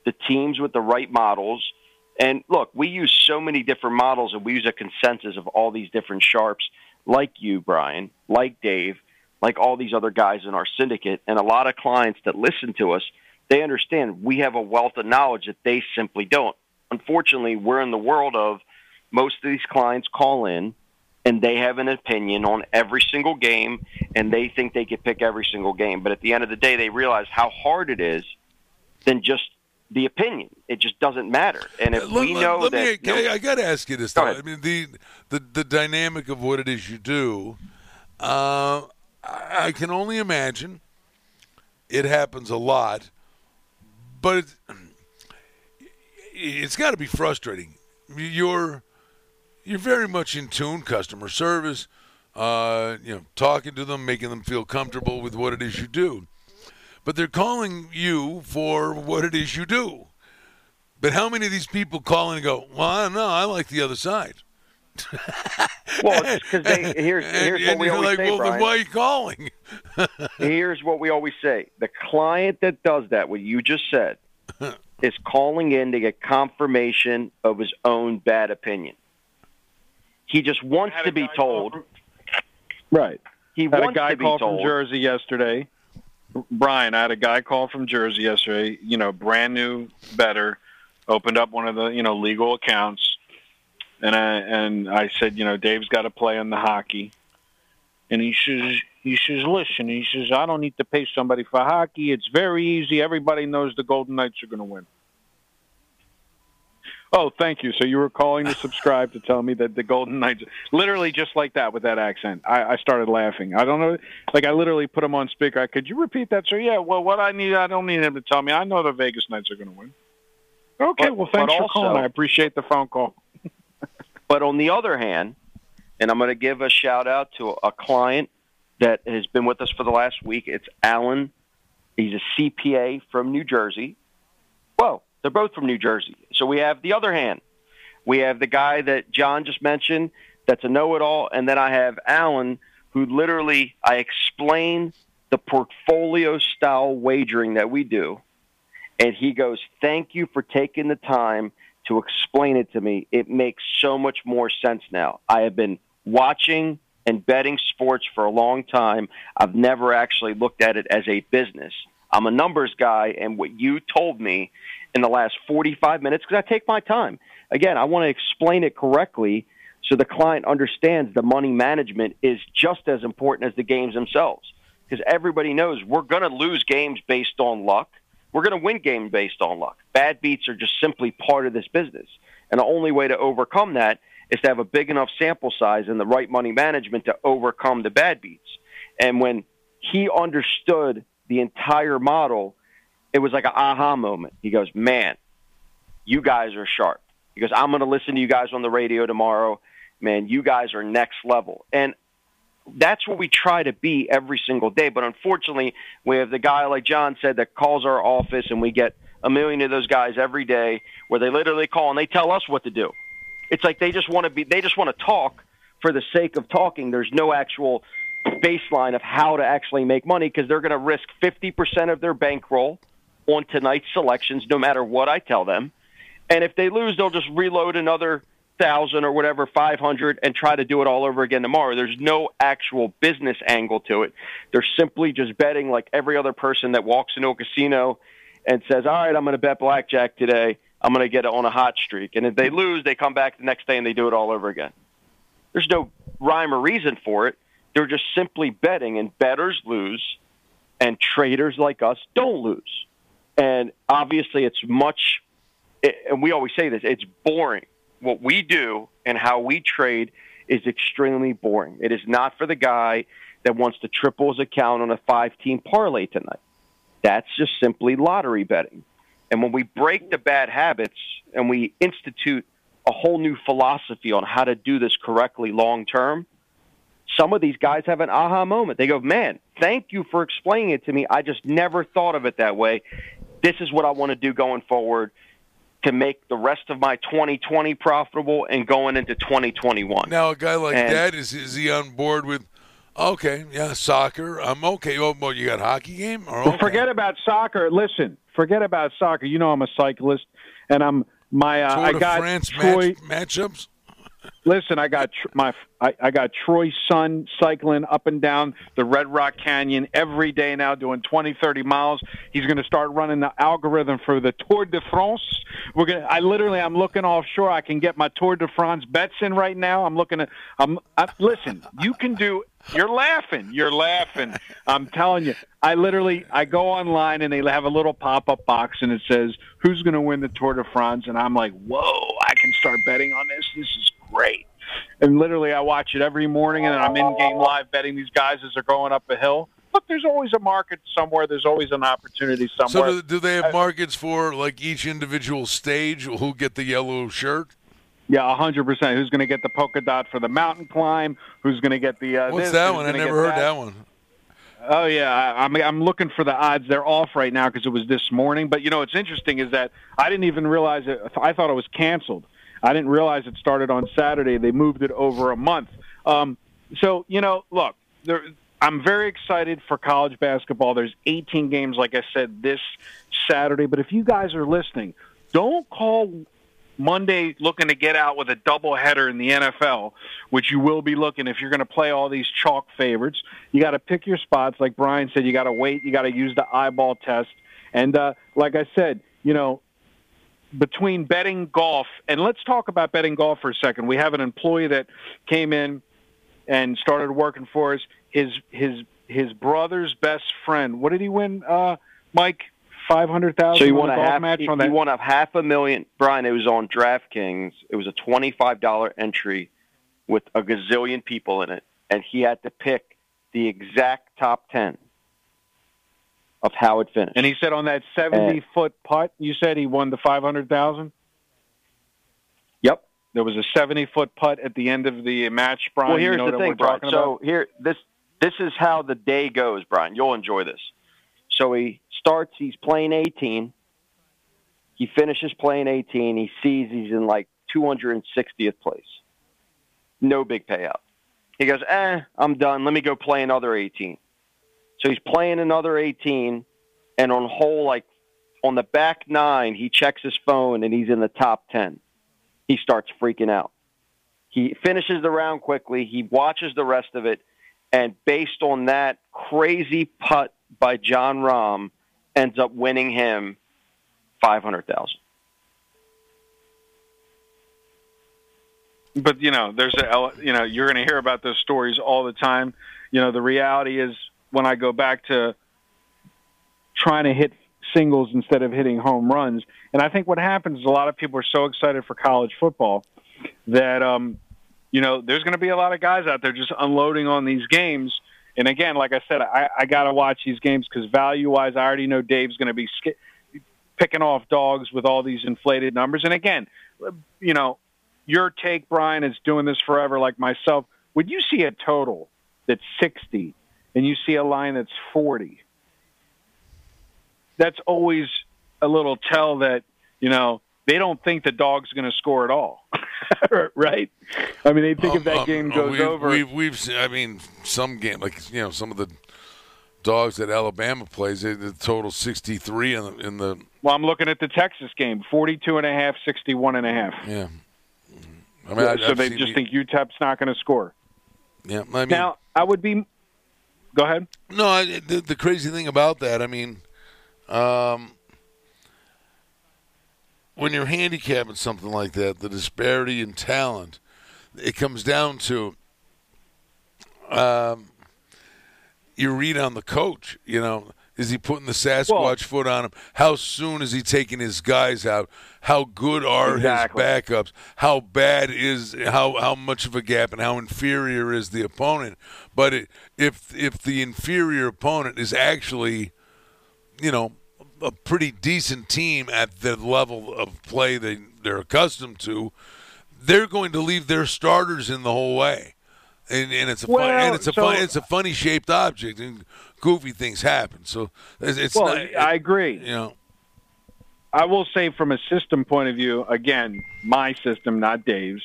[SPEAKER 10] the teams with the right models and look, we use so many different models and we use a consensus of all these different sharps, like you, Brian, like Dave, like all these other guys in our syndicate, and a lot of clients that listen to us, they understand we have a wealth of knowledge that they simply don't. Unfortunately, we're in the world of most of these clients call in and they have an opinion on every single game and they think they could pick every single game. But at the end of the day, they realize how hard it is than just the opinion. It just doesn't matter. And if
[SPEAKER 9] Let-
[SPEAKER 10] we know
[SPEAKER 9] let
[SPEAKER 10] that
[SPEAKER 9] me, I, I got to ask you this.
[SPEAKER 10] Go
[SPEAKER 9] Though.
[SPEAKER 10] ahead.
[SPEAKER 9] I mean, the, the the dynamic of what it is you do, uh, I, I can only imagine. It happens a lot, but it, it's got to be frustrating. You're you're very much in tune, customer service. Uh, you know, talking to them, making them feel comfortable with what it is you do. but they're calling you for what it is you do. But how many of these people call and go, "Well, I don't know. I like the other side."
[SPEAKER 10] well, because they here's here's
[SPEAKER 9] and,
[SPEAKER 10] what we always
[SPEAKER 9] like,
[SPEAKER 10] say,
[SPEAKER 9] well,
[SPEAKER 10] Brian.
[SPEAKER 9] why are you calling?
[SPEAKER 10] Here's what we always say: the client that does that, what you just said, is calling in to get confirmation of his own bad opinion. He just wants to be told.
[SPEAKER 11] Right.
[SPEAKER 10] He
[SPEAKER 11] had a
[SPEAKER 10] wants
[SPEAKER 11] guy
[SPEAKER 10] to be
[SPEAKER 11] call
[SPEAKER 10] told.
[SPEAKER 11] from Jersey yesterday. Brian, I had a guy call from Jersey yesterday. You know, brand new, better, opened up one of the you know legal accounts, and I and I said, you know, Dave's got to play in the hockey, and he says, he says, listen, he says, I don't need to pay somebody for hockey. It's very easy. Everybody knows the Golden Knights are going to win. Oh, thank you. So you were calling to subscribe to tell me that the Golden Knights, literally just like that with that accent. I, I started laughing. I don't know, like I literally put him on speaker. I, Could you repeat that, sir? Yeah. Well, what I need, I don't need him to tell me. I know the Vegas Knights are going to win. Okay.
[SPEAKER 10] But-
[SPEAKER 11] well, thanks for
[SPEAKER 10] also-
[SPEAKER 11] calling. I appreciate the phone call.
[SPEAKER 10] But on the other hand, and I'm going to give a shout out to a client that has been with us for the last week. It's Alan. He's a CPA from New Jersey. Whoa, they're both from New Jersey. So we have the other hand. We have the guy that John just mentioned that's a know-it-all, and then I have Alan, who literally I explain the portfolio style wagering that we do, and he goes, "Thank you for taking the time to explain it to me. It makes so much more sense now. I have been watching and betting sports for a long time. I've never actually looked at it as a business. I'm a numbers guy, and what you told me in the last 45 minutes, because I take my time. Again, I want to explain it correctly so the client understands the money management is just as important as the games themselves. Because everybody knows we're going to lose games based on luck. We're going to win games based on luck. Bad beats are just simply part of this business. And the only way to overcome that is to have a big enough sample size and the right money management to overcome the bad beats. And when he understood the entire model, it was like an aha moment. He goes, Man, you guys are sharp. He goes, I'm going to listen to you guys on the radio tomorrow. Man, you guys are next level. And that's what we try to be every single day. But unfortunately, we have the guy, like John said, that calls our office, and we get a million of those guys every day where they literally call and they tell us what to do. It's like they just want to be, they just want to talk for the sake of talking. There's no actual baseline of how to actually make money because they're going to risk 50% of their bankroll on tonight's selections, no matter what I tell them. And if they lose, they'll just reload another thousand or whatever, 500, and try to do it all over again tomorrow. There's no actual business angle to it. They're simply just betting like every other person that walks into a casino and says, all right, I'm going to bet blackjack today. I'm going to get it on a hot streak. And if they lose, they come back the next day and they do it all over again. There's no rhyme or reason for it. They're just simply betting, and bettors lose, and traders like us don't lose. And obviously, it's much, and we always say this, it's boring. What we do and how we trade is extremely boring. It is not for the guy that wants to triple his account on a five team parlay tonight. That's just simply lottery betting. And when we break the bad habits and we institute a whole new philosophy on how to do this correctly long term, some of these guys have an aha moment. They go, Man, thank you for explaining it to me. I just never thought of it that way. This is what I want to do going forward to make the rest of my 2020 profitable and going into 2021.
[SPEAKER 9] Now, a guy like
[SPEAKER 10] And-
[SPEAKER 9] that is is he on board with? Okay, yeah, soccer. I'm okay. Oh, well, you got hockey game or
[SPEAKER 11] Well,
[SPEAKER 9] okay.
[SPEAKER 11] forget about soccer. Listen, forget about soccer. You know I'm a cyclist, and I'm my uh,
[SPEAKER 9] Tour
[SPEAKER 11] I
[SPEAKER 9] de
[SPEAKER 11] got
[SPEAKER 9] France
[SPEAKER 11] Troy.
[SPEAKER 9] match, matchups.
[SPEAKER 11] Listen, I got tr- my I, I got Troy's son cycling up and down the Red Rock Canyon every day now, doing 20, 30 miles. He's going to start running the algorithm for the Tour de France. We're gonna. I literally, I'm looking offshore. I can get my Tour de France bets in right now. I'm looking at. I'm. I, listen, you can do. You're laughing. You're laughing. I'm telling you. I literally, I go online and they have a little pop-up box and it says who's going to win the Tour de France, and I'm like, whoa, I can start betting on this. This is great. And literally, I watch it every morning, and I'm in game live betting these guys as they're going up a hill. But there's always a market somewhere. There's always an opportunity somewhere.
[SPEAKER 9] So, do, do they have markets for like each individual stage? Who get the yellow shirt?
[SPEAKER 11] yeah, a hundred percent. Who's going to get the polka dot for the mountain climb? Who's going to get the? Uh,
[SPEAKER 9] What's
[SPEAKER 11] this?
[SPEAKER 9] that
[SPEAKER 11] Who's
[SPEAKER 9] one? I never heard that one.
[SPEAKER 11] Oh yeah, I, I'm I'm looking for the odds. They're off right now because it was this morning. But you know, what's interesting is that I didn't even realize it. I thought it was canceled. I didn't realize it started on Saturday. They moved it over a month. Um, so you know, look, there, I'm very excited for college basketball. There's 18 games, like I said, this Saturday. But if you guys are listening, don't call Monday looking to get out with a doubleheader in the NFL, which you will be looking if you're going to play all these chalk favorites. You got to pick your spots. Like Brian said, you got to wait. You got to use the eyeball test. And uh, like I said, you know, between betting golf and let's talk about betting golf for a second. We have an employee that came in and started working for us. His his his brother's best friend. What did he win, uh, Mike? five hundred thousand.
[SPEAKER 10] So you won a half
[SPEAKER 11] match that.
[SPEAKER 10] you won a half a million, Brian. It was on DraftKings. It was a twenty five dollar entry with a gazillion people in it, and he had to pick the exact top ten of how it finished.
[SPEAKER 11] And he said on that seventy foot putt, you said he won the five hundred thousand.
[SPEAKER 10] Yep.
[SPEAKER 11] There was a seventy foot putt at the end of the match, Brian.
[SPEAKER 10] Well, here's
[SPEAKER 11] you know
[SPEAKER 10] the thing, Brian. So here, this this is how the day goes, Brian. You'll enjoy this. So he starts. He's playing 18. He finishes playing 18. He sees he's in like 260th place. No big payout. He goes, eh, I'm done. Let me go play another 18. So he's playing another 18, and on hole like on the back nine, he checks his phone and he's in the top 10. He starts freaking out. He finishes the round quickly. He watches the rest of it, and based on that crazy putt by Jon Rahm, ends up winning him five hundred thousand.
[SPEAKER 11] but you know, there's a you know, you're going to hear about those stories all the time. You know, the reality is when I go back to trying to hit singles instead of hitting home runs, and I think what happens is a lot of people are so excited for college football that um, you know, there's going to be a lot of guys out there just unloading on these games. And again, like I said, I, I got to watch these games because value wise, I already know Dave's going to be sk- picking off dogs with all these inflated numbers. And again, you know, your take, Brian, is doing this forever like myself. Would you see a total that's 60 and you see a line that's 40? That's always a little tell that, you know, they don't think the dog's going to score at all. right? I mean, they think if that
[SPEAKER 9] Um,
[SPEAKER 11] game
[SPEAKER 9] um,
[SPEAKER 11] goes
[SPEAKER 9] we've,
[SPEAKER 11] over.
[SPEAKER 9] We've, we've I mean, some game, like, you know, some of the dogs that Alabama plays, they, the total 63 in the, in the
[SPEAKER 11] well, I'm looking at the Texas game 42 and a half, 61 and a half.
[SPEAKER 9] yeah. I mean, I,
[SPEAKER 11] so
[SPEAKER 9] I've
[SPEAKER 11] they just
[SPEAKER 9] the-
[SPEAKER 11] think UTEP's not going to score.
[SPEAKER 9] Yeah, I mean,
[SPEAKER 11] now, I would be. Go ahead.
[SPEAKER 9] No, I, the, the crazy thing about that, I mean, um, when you're handicapping something like that, the disparity in talent, it comes down to um, you read on the coach. You know, is he putting the Sasquatch foot on him? How soon is he taking his guys out? How good are
[SPEAKER 10] Exactly.
[SPEAKER 9] his backups? How bad is how how much of a gap and how inferior is the opponent? But it, if if the inferior opponent is actually, you know, a pretty decent team at the level of play they they're accustomed to, they're going to leave their starters in the whole way. And, and it's a fun, and it's a
[SPEAKER 11] so-
[SPEAKER 9] fun, it's a funny shaped object, and goofy things happen. So it's, it's
[SPEAKER 11] well,
[SPEAKER 9] not.
[SPEAKER 11] I agree.
[SPEAKER 9] You know,
[SPEAKER 11] I will say from a system point of view, again, my system, not Dave's,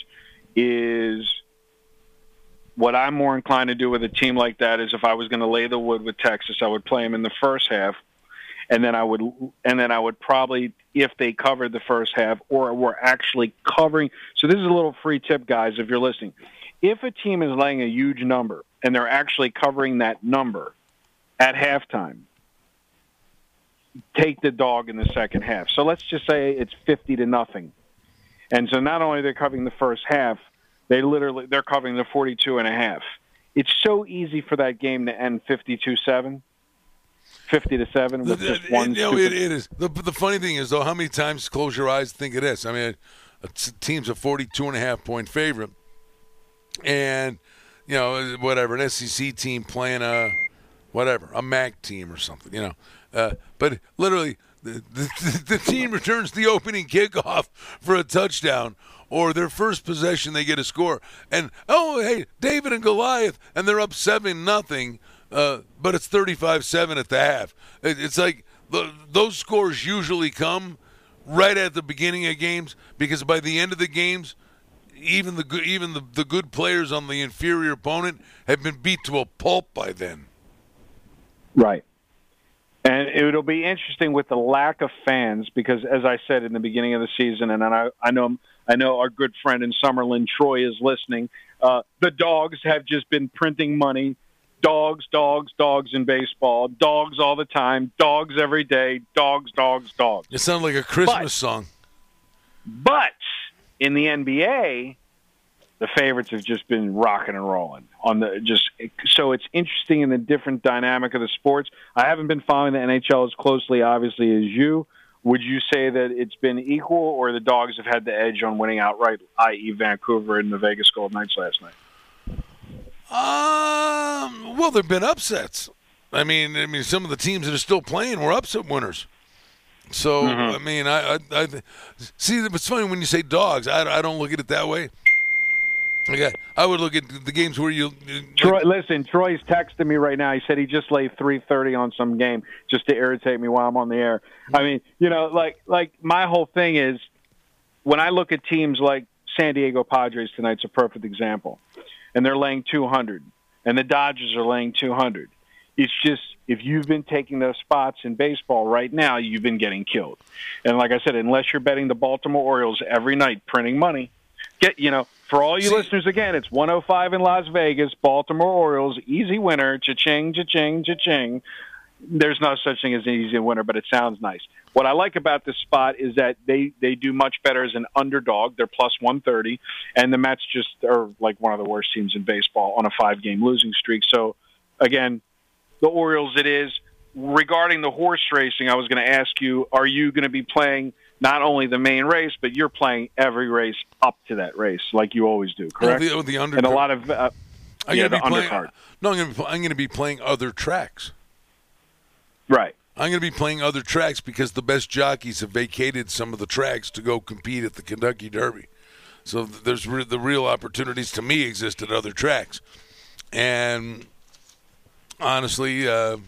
[SPEAKER 11] is what I'm more inclined to do with a team like that is if I was going to lay the wood with Texas, I would play them in the first half, and then I would, and then I would probably, if they covered the first half or were actually covering. So this is a little free tip, guys, if you're listening. If a team is laying a huge number and they're actually covering that number at halftime, take the dog in the second half. So let's just say it's 50 to nothing. And so not only they're covering the first half, they literally they're covering the 42 and a half. It's so easy for that game to end 52-7, 50 to 7 with just one
[SPEAKER 9] you know, it, it is. The, the funny thing is, though, how many times close your eyes think of this? I mean, a team's a 42 and a half point favorite, and you know, whatever an SEC team playing a whatever a MAC team or something, you know. Uh, but literally, the, the, the team returns the opening kickoff for a touchdown, or their first possession they get a score, and oh hey, David and Goliath, and they're up seven nothing uh, but it's 35-7 at the half. It, it's like the, those scores usually come right at the beginning of games because by the end of the games, even the good, even the, the good players on the inferior opponent have been beat to a pulp by then.
[SPEAKER 11] Right. And it'll be interesting with the lack of fans because, as I said in the beginning of the season, and I, I know I know our good friend in Summerlin, Troy, is listening. Uh, the dogs have just been printing money. Dogs, dogs, dogs in baseball. Dogs all the time. Dogs every day. Dogs, dogs, dogs.
[SPEAKER 9] It sounds like a Christmas
[SPEAKER 11] But-
[SPEAKER 9] song.
[SPEAKER 11] But in the NBA, the favorites have just been rocking and rolling on the just so it's interesting in the different dynamic of the sports. I haven't been following the NHL as closely, obviously, as you. Would you say that it's been equal, or the dogs have had the edge on winning outright, i.e., Vancouver and the Vegas Golden Knights last night?
[SPEAKER 9] Um, well, there've been upsets. I mean, I mean, some of the teams that are still playing were upset winners. So,
[SPEAKER 11] Mm-hmm.
[SPEAKER 9] I mean, I, I, I see. It's funny when you say dogs. I, I don't look at it that way. Okay, I would look at the games where you.
[SPEAKER 11] Troy, listen, Troy's texting me right now. He said he just laid three thirty on some game just to irritate me while I'm on the air. I mean, you know, like like my whole thing is when I look at teams like San Diego Padres tonight's a perfect example, and they're laying two hundred, and the Dodgers are laying two hundred. It's just if you've been taking those spots in baseball right now, you've been getting killed. And like I said, unless you're betting the Baltimore Orioles every night, printing money, get you know for all you listeners again it's 105 in las vegas baltimore orioles easy winner cha-ching cha-ching cha-ching. There's no such thing as an easy winner but it sounds nice. What i like about this spot is that they they do much better as an underdog. They're plus 130 and the mets just are like one of the worst teams in baseball on a five game losing streak. So again the orioles it is. Regarding the horse racing i was going to ask you are you going to be playing not only the main race, but you're playing every race up to that race, like you always do, correct?
[SPEAKER 9] the- the
[SPEAKER 11] and a lot of uh,
[SPEAKER 9] I'm
[SPEAKER 11] yeah,
[SPEAKER 9] gonna
[SPEAKER 11] the
[SPEAKER 9] be playing.
[SPEAKER 11] undercard.
[SPEAKER 9] No, I'm going to be. I'm going to be playing other tracks.
[SPEAKER 11] Right.
[SPEAKER 9] I'm going to be playing other tracks because the best jockeys have vacated some of the tracks to go compete at the Kentucky Derby. So there's re- the real opportunities to me exist at other tracks, and honestly, uh,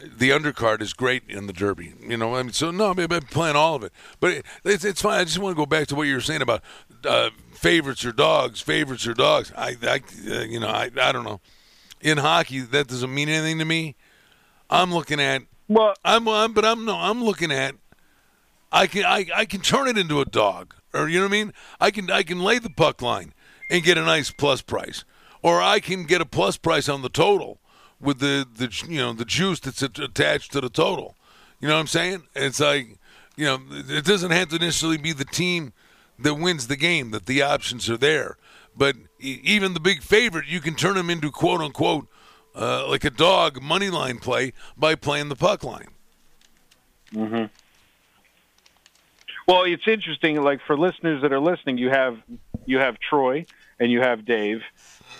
[SPEAKER 9] the undercard is great in the Derby. You know, I mean, so no, I mean, I'm playing all of it, but it, it's, it's fine. I just want to go back to what you were saying about uh, favorites or dogs. Favorites or dogs. I, I uh, you know, I, I don't know. In hockey, that doesn't mean anything to me. I'm looking at.
[SPEAKER 11] Well,
[SPEAKER 9] I'm, I'm but I'm no, I'm looking at. I can I, I can turn it into a dog, or you know what I mean. I can I can lay the puck line and get a nice plus price, or I can get a plus price on the total with the the you know the juice that's attached to the total. You know what I'm saying? It's like you know it doesn't have to necessarily be the team that wins the game. That the options are there, but even the big favorite, you can turn them into quote unquote uh, like a dog money line play by playing the puck line.
[SPEAKER 11] hmm Well, it's interesting. Like for listeners that are listening, you have you have Troy and you have Dave,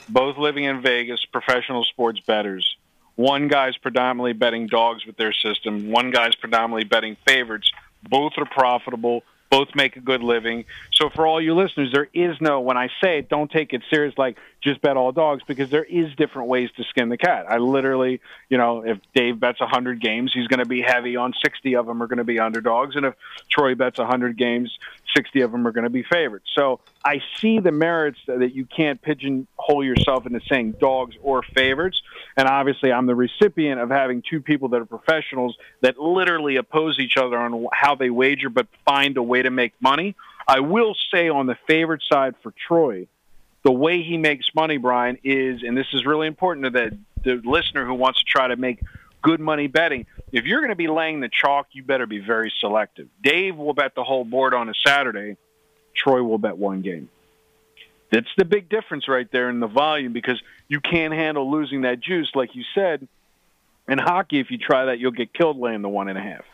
[SPEAKER 11] both living in Vegas, professional sports bettors. One guy's predominantly betting dogs with their system. One guy's predominantly betting favorites. Both are profitable. Both make a good living. So for all you listeners, there is no, when I say it, don't take it serious like just bet all dogs because there is different ways to skin the cat. I literally, you know, if Dave bets 100 games, he's going to be heavy on 60 of them are going to be underdogs. And if Troy bets 100 games, 60 of them are going to be favorites. So I see the merits that you can't pigeonhole yourself into saying dogs or favorites. And obviously, I'm the recipient of having two people that are professionals that literally oppose each other on how they wager, but find a way to make money. I will say on the favorite side for Troy, the way he makes money, Brian, is, and this is really important to the, the listener who wants to try to make good money betting. If you're going to be laying the chalk, you better be very selective. Dave will bet the whole board on a Saturday. Troy will bet one game. That's the big difference right there in the volume because you can't handle losing that juice, like you said. In hockey, if you try that, you'll get killed laying the one and a half.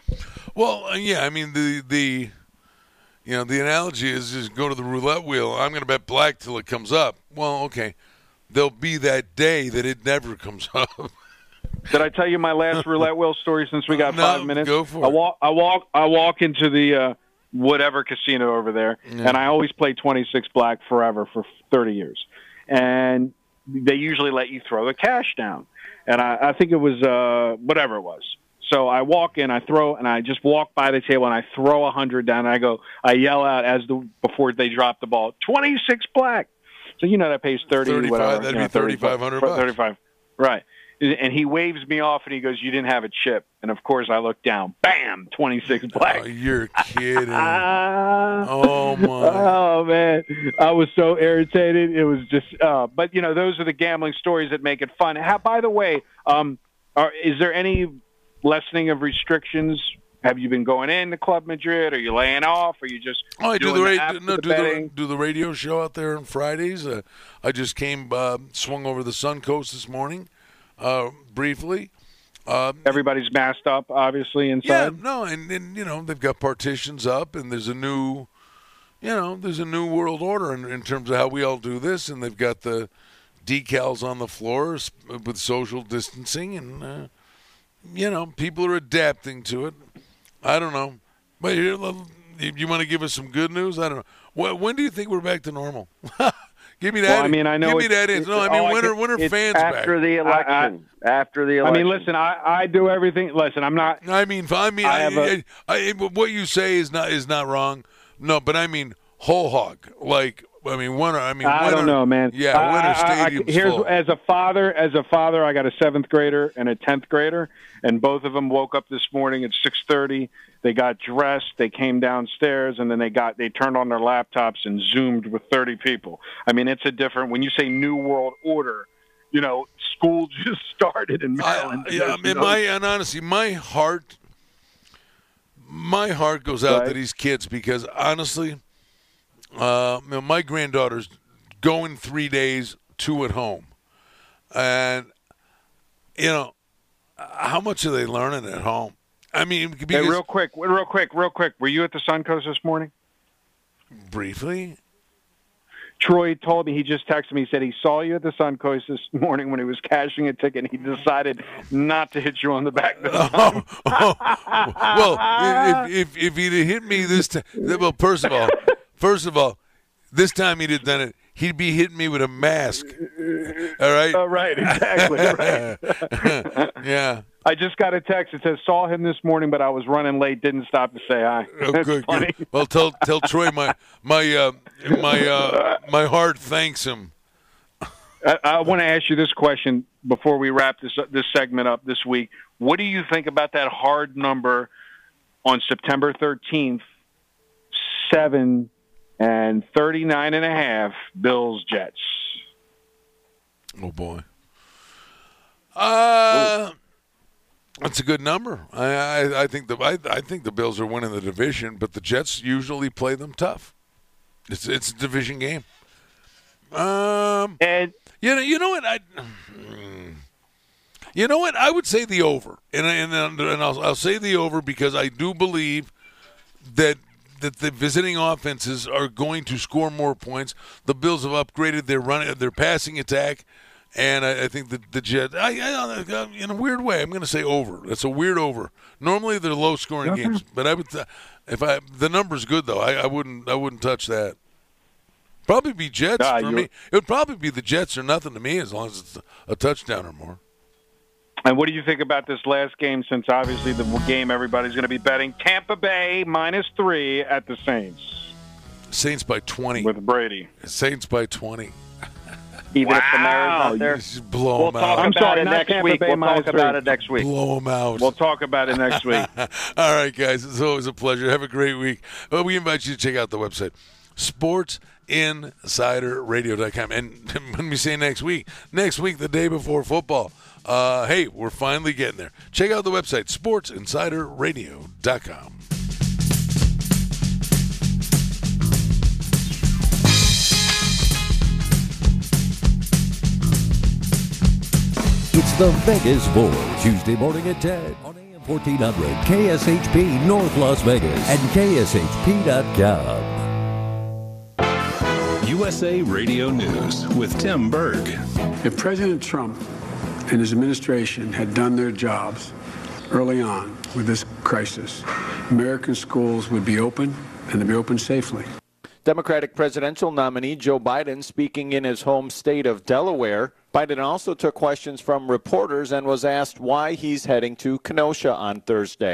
[SPEAKER 9] Well, uh, yeah, I mean the the you know the analogy is just go to the roulette wheel. I'm going to bet black till it comes up. Well, okay, there'll be that day that it never comes up.
[SPEAKER 11] Did I tell you my last roulette wheel story since we got
[SPEAKER 9] No,
[SPEAKER 11] five minutes?
[SPEAKER 9] go for
[SPEAKER 11] I
[SPEAKER 9] it.
[SPEAKER 11] walk, I walk, I walk into the uh, whatever casino over there,
[SPEAKER 9] Yeah.
[SPEAKER 11] and I always play twenty six black forever for thirty years, and they usually let you throw the cash down. and I, I think it was uh, whatever it was. So I walk in, I throw, and I just walk by the table and I throw a hundred down. And I go, I yell out as the before they drop the ball, twenty six black. So you know that pays thirty.
[SPEAKER 9] 35, that'd
[SPEAKER 11] you know,
[SPEAKER 9] be thirty five hundred.
[SPEAKER 11] Thirty five. right? And he waves me off and he goes, "You didn't have a chip." And of course, I look down. Bam, twenty six black.
[SPEAKER 9] Oh, you're kidding.
[SPEAKER 11] Ah.
[SPEAKER 9] oh my.
[SPEAKER 11] Oh man, I was so irritated. It was just, uh, but you know, those are the gambling stories that make it fun. How, by the way, um, are, is there any lessening of restrictions? Have you been going in to Club Madrid? Are you laying off? Are you just
[SPEAKER 9] Oh, I do the,
[SPEAKER 11] the
[SPEAKER 9] ra-
[SPEAKER 11] after
[SPEAKER 9] no,
[SPEAKER 11] the
[SPEAKER 9] do the do the radio show out there on Fridays. Uh, I just came uh, swung over the Suncoast this morning, uh, briefly. Uh,
[SPEAKER 11] Everybody's masked up, obviously
[SPEAKER 9] yeah,
[SPEAKER 11] inside.
[SPEAKER 9] no, and, and you know they've got partitions up, and there's a new, you know, there's a new world order in, in terms of how we all do this, and they've got the decals on the floors with social distancing, and uh, you know people are adapting to it. I don't know, but you, you want to give us some good news? I don't know. When, when do you think we're back to normal? give me that.
[SPEAKER 11] Well, I mean, I know
[SPEAKER 9] Give me that. No, I mean,
[SPEAKER 11] oh, I
[SPEAKER 9] when are when are fans
[SPEAKER 12] After
[SPEAKER 9] back?
[SPEAKER 12] the election. after the election.
[SPEAKER 11] I mean, listen, I, I do everything. Listen, I'm not.
[SPEAKER 9] I mean, I mean,
[SPEAKER 11] I
[SPEAKER 9] I,
[SPEAKER 11] a-
[SPEAKER 9] I, I- what you say is not is not wrong. No, but I mean, whole hog. Like, I mean, are I mean,
[SPEAKER 11] I don't know, man.
[SPEAKER 9] Yeah,
[SPEAKER 11] I- I- I- I- here's
[SPEAKER 9] full?
[SPEAKER 11] as a father, as a father, I got a seventh grader and a tenth grader, and both of them woke up this morning at six thirty. They got dressed, they came downstairs, and then they got they turned on their laptops and zoomed with thirty people. I mean, it's a different. When you say new world order, you know, school just started in Maryland.
[SPEAKER 9] yeah, I mean, my and honestly, my heart, my heart goes out to these kids because honestly, uh, you know, my granddaughter's going three days, two at home, and you know, how much are they learning at home? I mean,
[SPEAKER 11] Hey, real quick, real quick, real quick. Were you at the Suncoast this morning?
[SPEAKER 9] briefly,
[SPEAKER 11] Troy told me he just texted me. He said he saw you at the Suncoast this morning when he was cashing a ticket. and He decided not to hit you on the back. This time.
[SPEAKER 9] well, if, if if he'd hit me this time, well, first of all, first of all, this time he'd have done it. He'd be hitting me with a mask. All right.
[SPEAKER 11] Oh, right, exactly. Right.
[SPEAKER 9] yeah.
[SPEAKER 11] I just got a text. It says saw him this morning, but I was running late. Didn't stop to say hi.
[SPEAKER 9] Oh,
[SPEAKER 11] That's
[SPEAKER 9] good,
[SPEAKER 11] funny.
[SPEAKER 9] good. Well, tell tell Troy my my uh, my uh, my heart thanks him.
[SPEAKER 11] I, I want to ask you this question before we wrap this this segment up this week. What do you think about that hard number on September 13th? Seven and 39 and a half Bills Jets.
[SPEAKER 9] Oh boy. Uh that's a good number. I, I, I think the I, I think the Bills are winning the division, but the Jets usually play them tough. It's it's a division game. Um,
[SPEAKER 11] and
[SPEAKER 9] you know you know what I. You know what? I would say the over, and and and I'll, I'll say the over because I do believe that that the visiting offenses are going to score more points. The Bills have upgraded their running, their passing attack, and I, I think the the Jets. I, I, in a weird way, I'm going to say over. That's a weird over. Normally they're low scoring
[SPEAKER 11] Okay.
[SPEAKER 9] games, but I would if I the number's good though. I, I wouldn't I wouldn't touch that. Probably be Jets
[SPEAKER 11] Ah,
[SPEAKER 9] for me. It would probably be the Jets or nothing to me as long as it's a touchdown or more.
[SPEAKER 11] And what do you think about this last game? Since obviously the game everybody's going to be betting Tampa Bay minus three at the Saints
[SPEAKER 9] Saints by 20.
[SPEAKER 11] with Brady.
[SPEAKER 9] Saints by 20.
[SPEAKER 12] Even if Kamara's not
[SPEAKER 9] You
[SPEAKER 12] there.
[SPEAKER 9] just blow
[SPEAKER 12] We'll
[SPEAKER 9] them
[SPEAKER 12] talk
[SPEAKER 9] out.
[SPEAKER 11] I'm
[SPEAKER 12] about
[SPEAKER 11] sorry,
[SPEAKER 12] it
[SPEAKER 11] not
[SPEAKER 12] next
[SPEAKER 11] Tampa
[SPEAKER 12] week.
[SPEAKER 11] Bay
[SPEAKER 12] We'll
[SPEAKER 11] minus
[SPEAKER 12] talk about it next week.
[SPEAKER 9] Blow them out.
[SPEAKER 11] We'll talk about it next week.
[SPEAKER 9] All right, guys. It's always a pleasure. Have a great week. Well, we invite you to check out the website, sportsinsiderradio.com. And when we say next week, next week, the day before football. Uh, hey, we're finally getting there. Check out the website, sportsinsiderradio.com.
[SPEAKER 13] It's the Vegas Bowl, Tuesday morning at 10 on AM 1400, KSHP North Las Vegas, and KSHP.com.
[SPEAKER 14] USA Radio News with Tim Berg.
[SPEAKER 15] If President Trump and his administration had done their jobs early on with this crisis, American schools would be open and they'd be open safely.
[SPEAKER 16] Democratic presidential nominee Joe Biden, speaking in his home state of Delaware, Biden also took questions from reporters and was asked why he's heading to Kenosha on Thursday.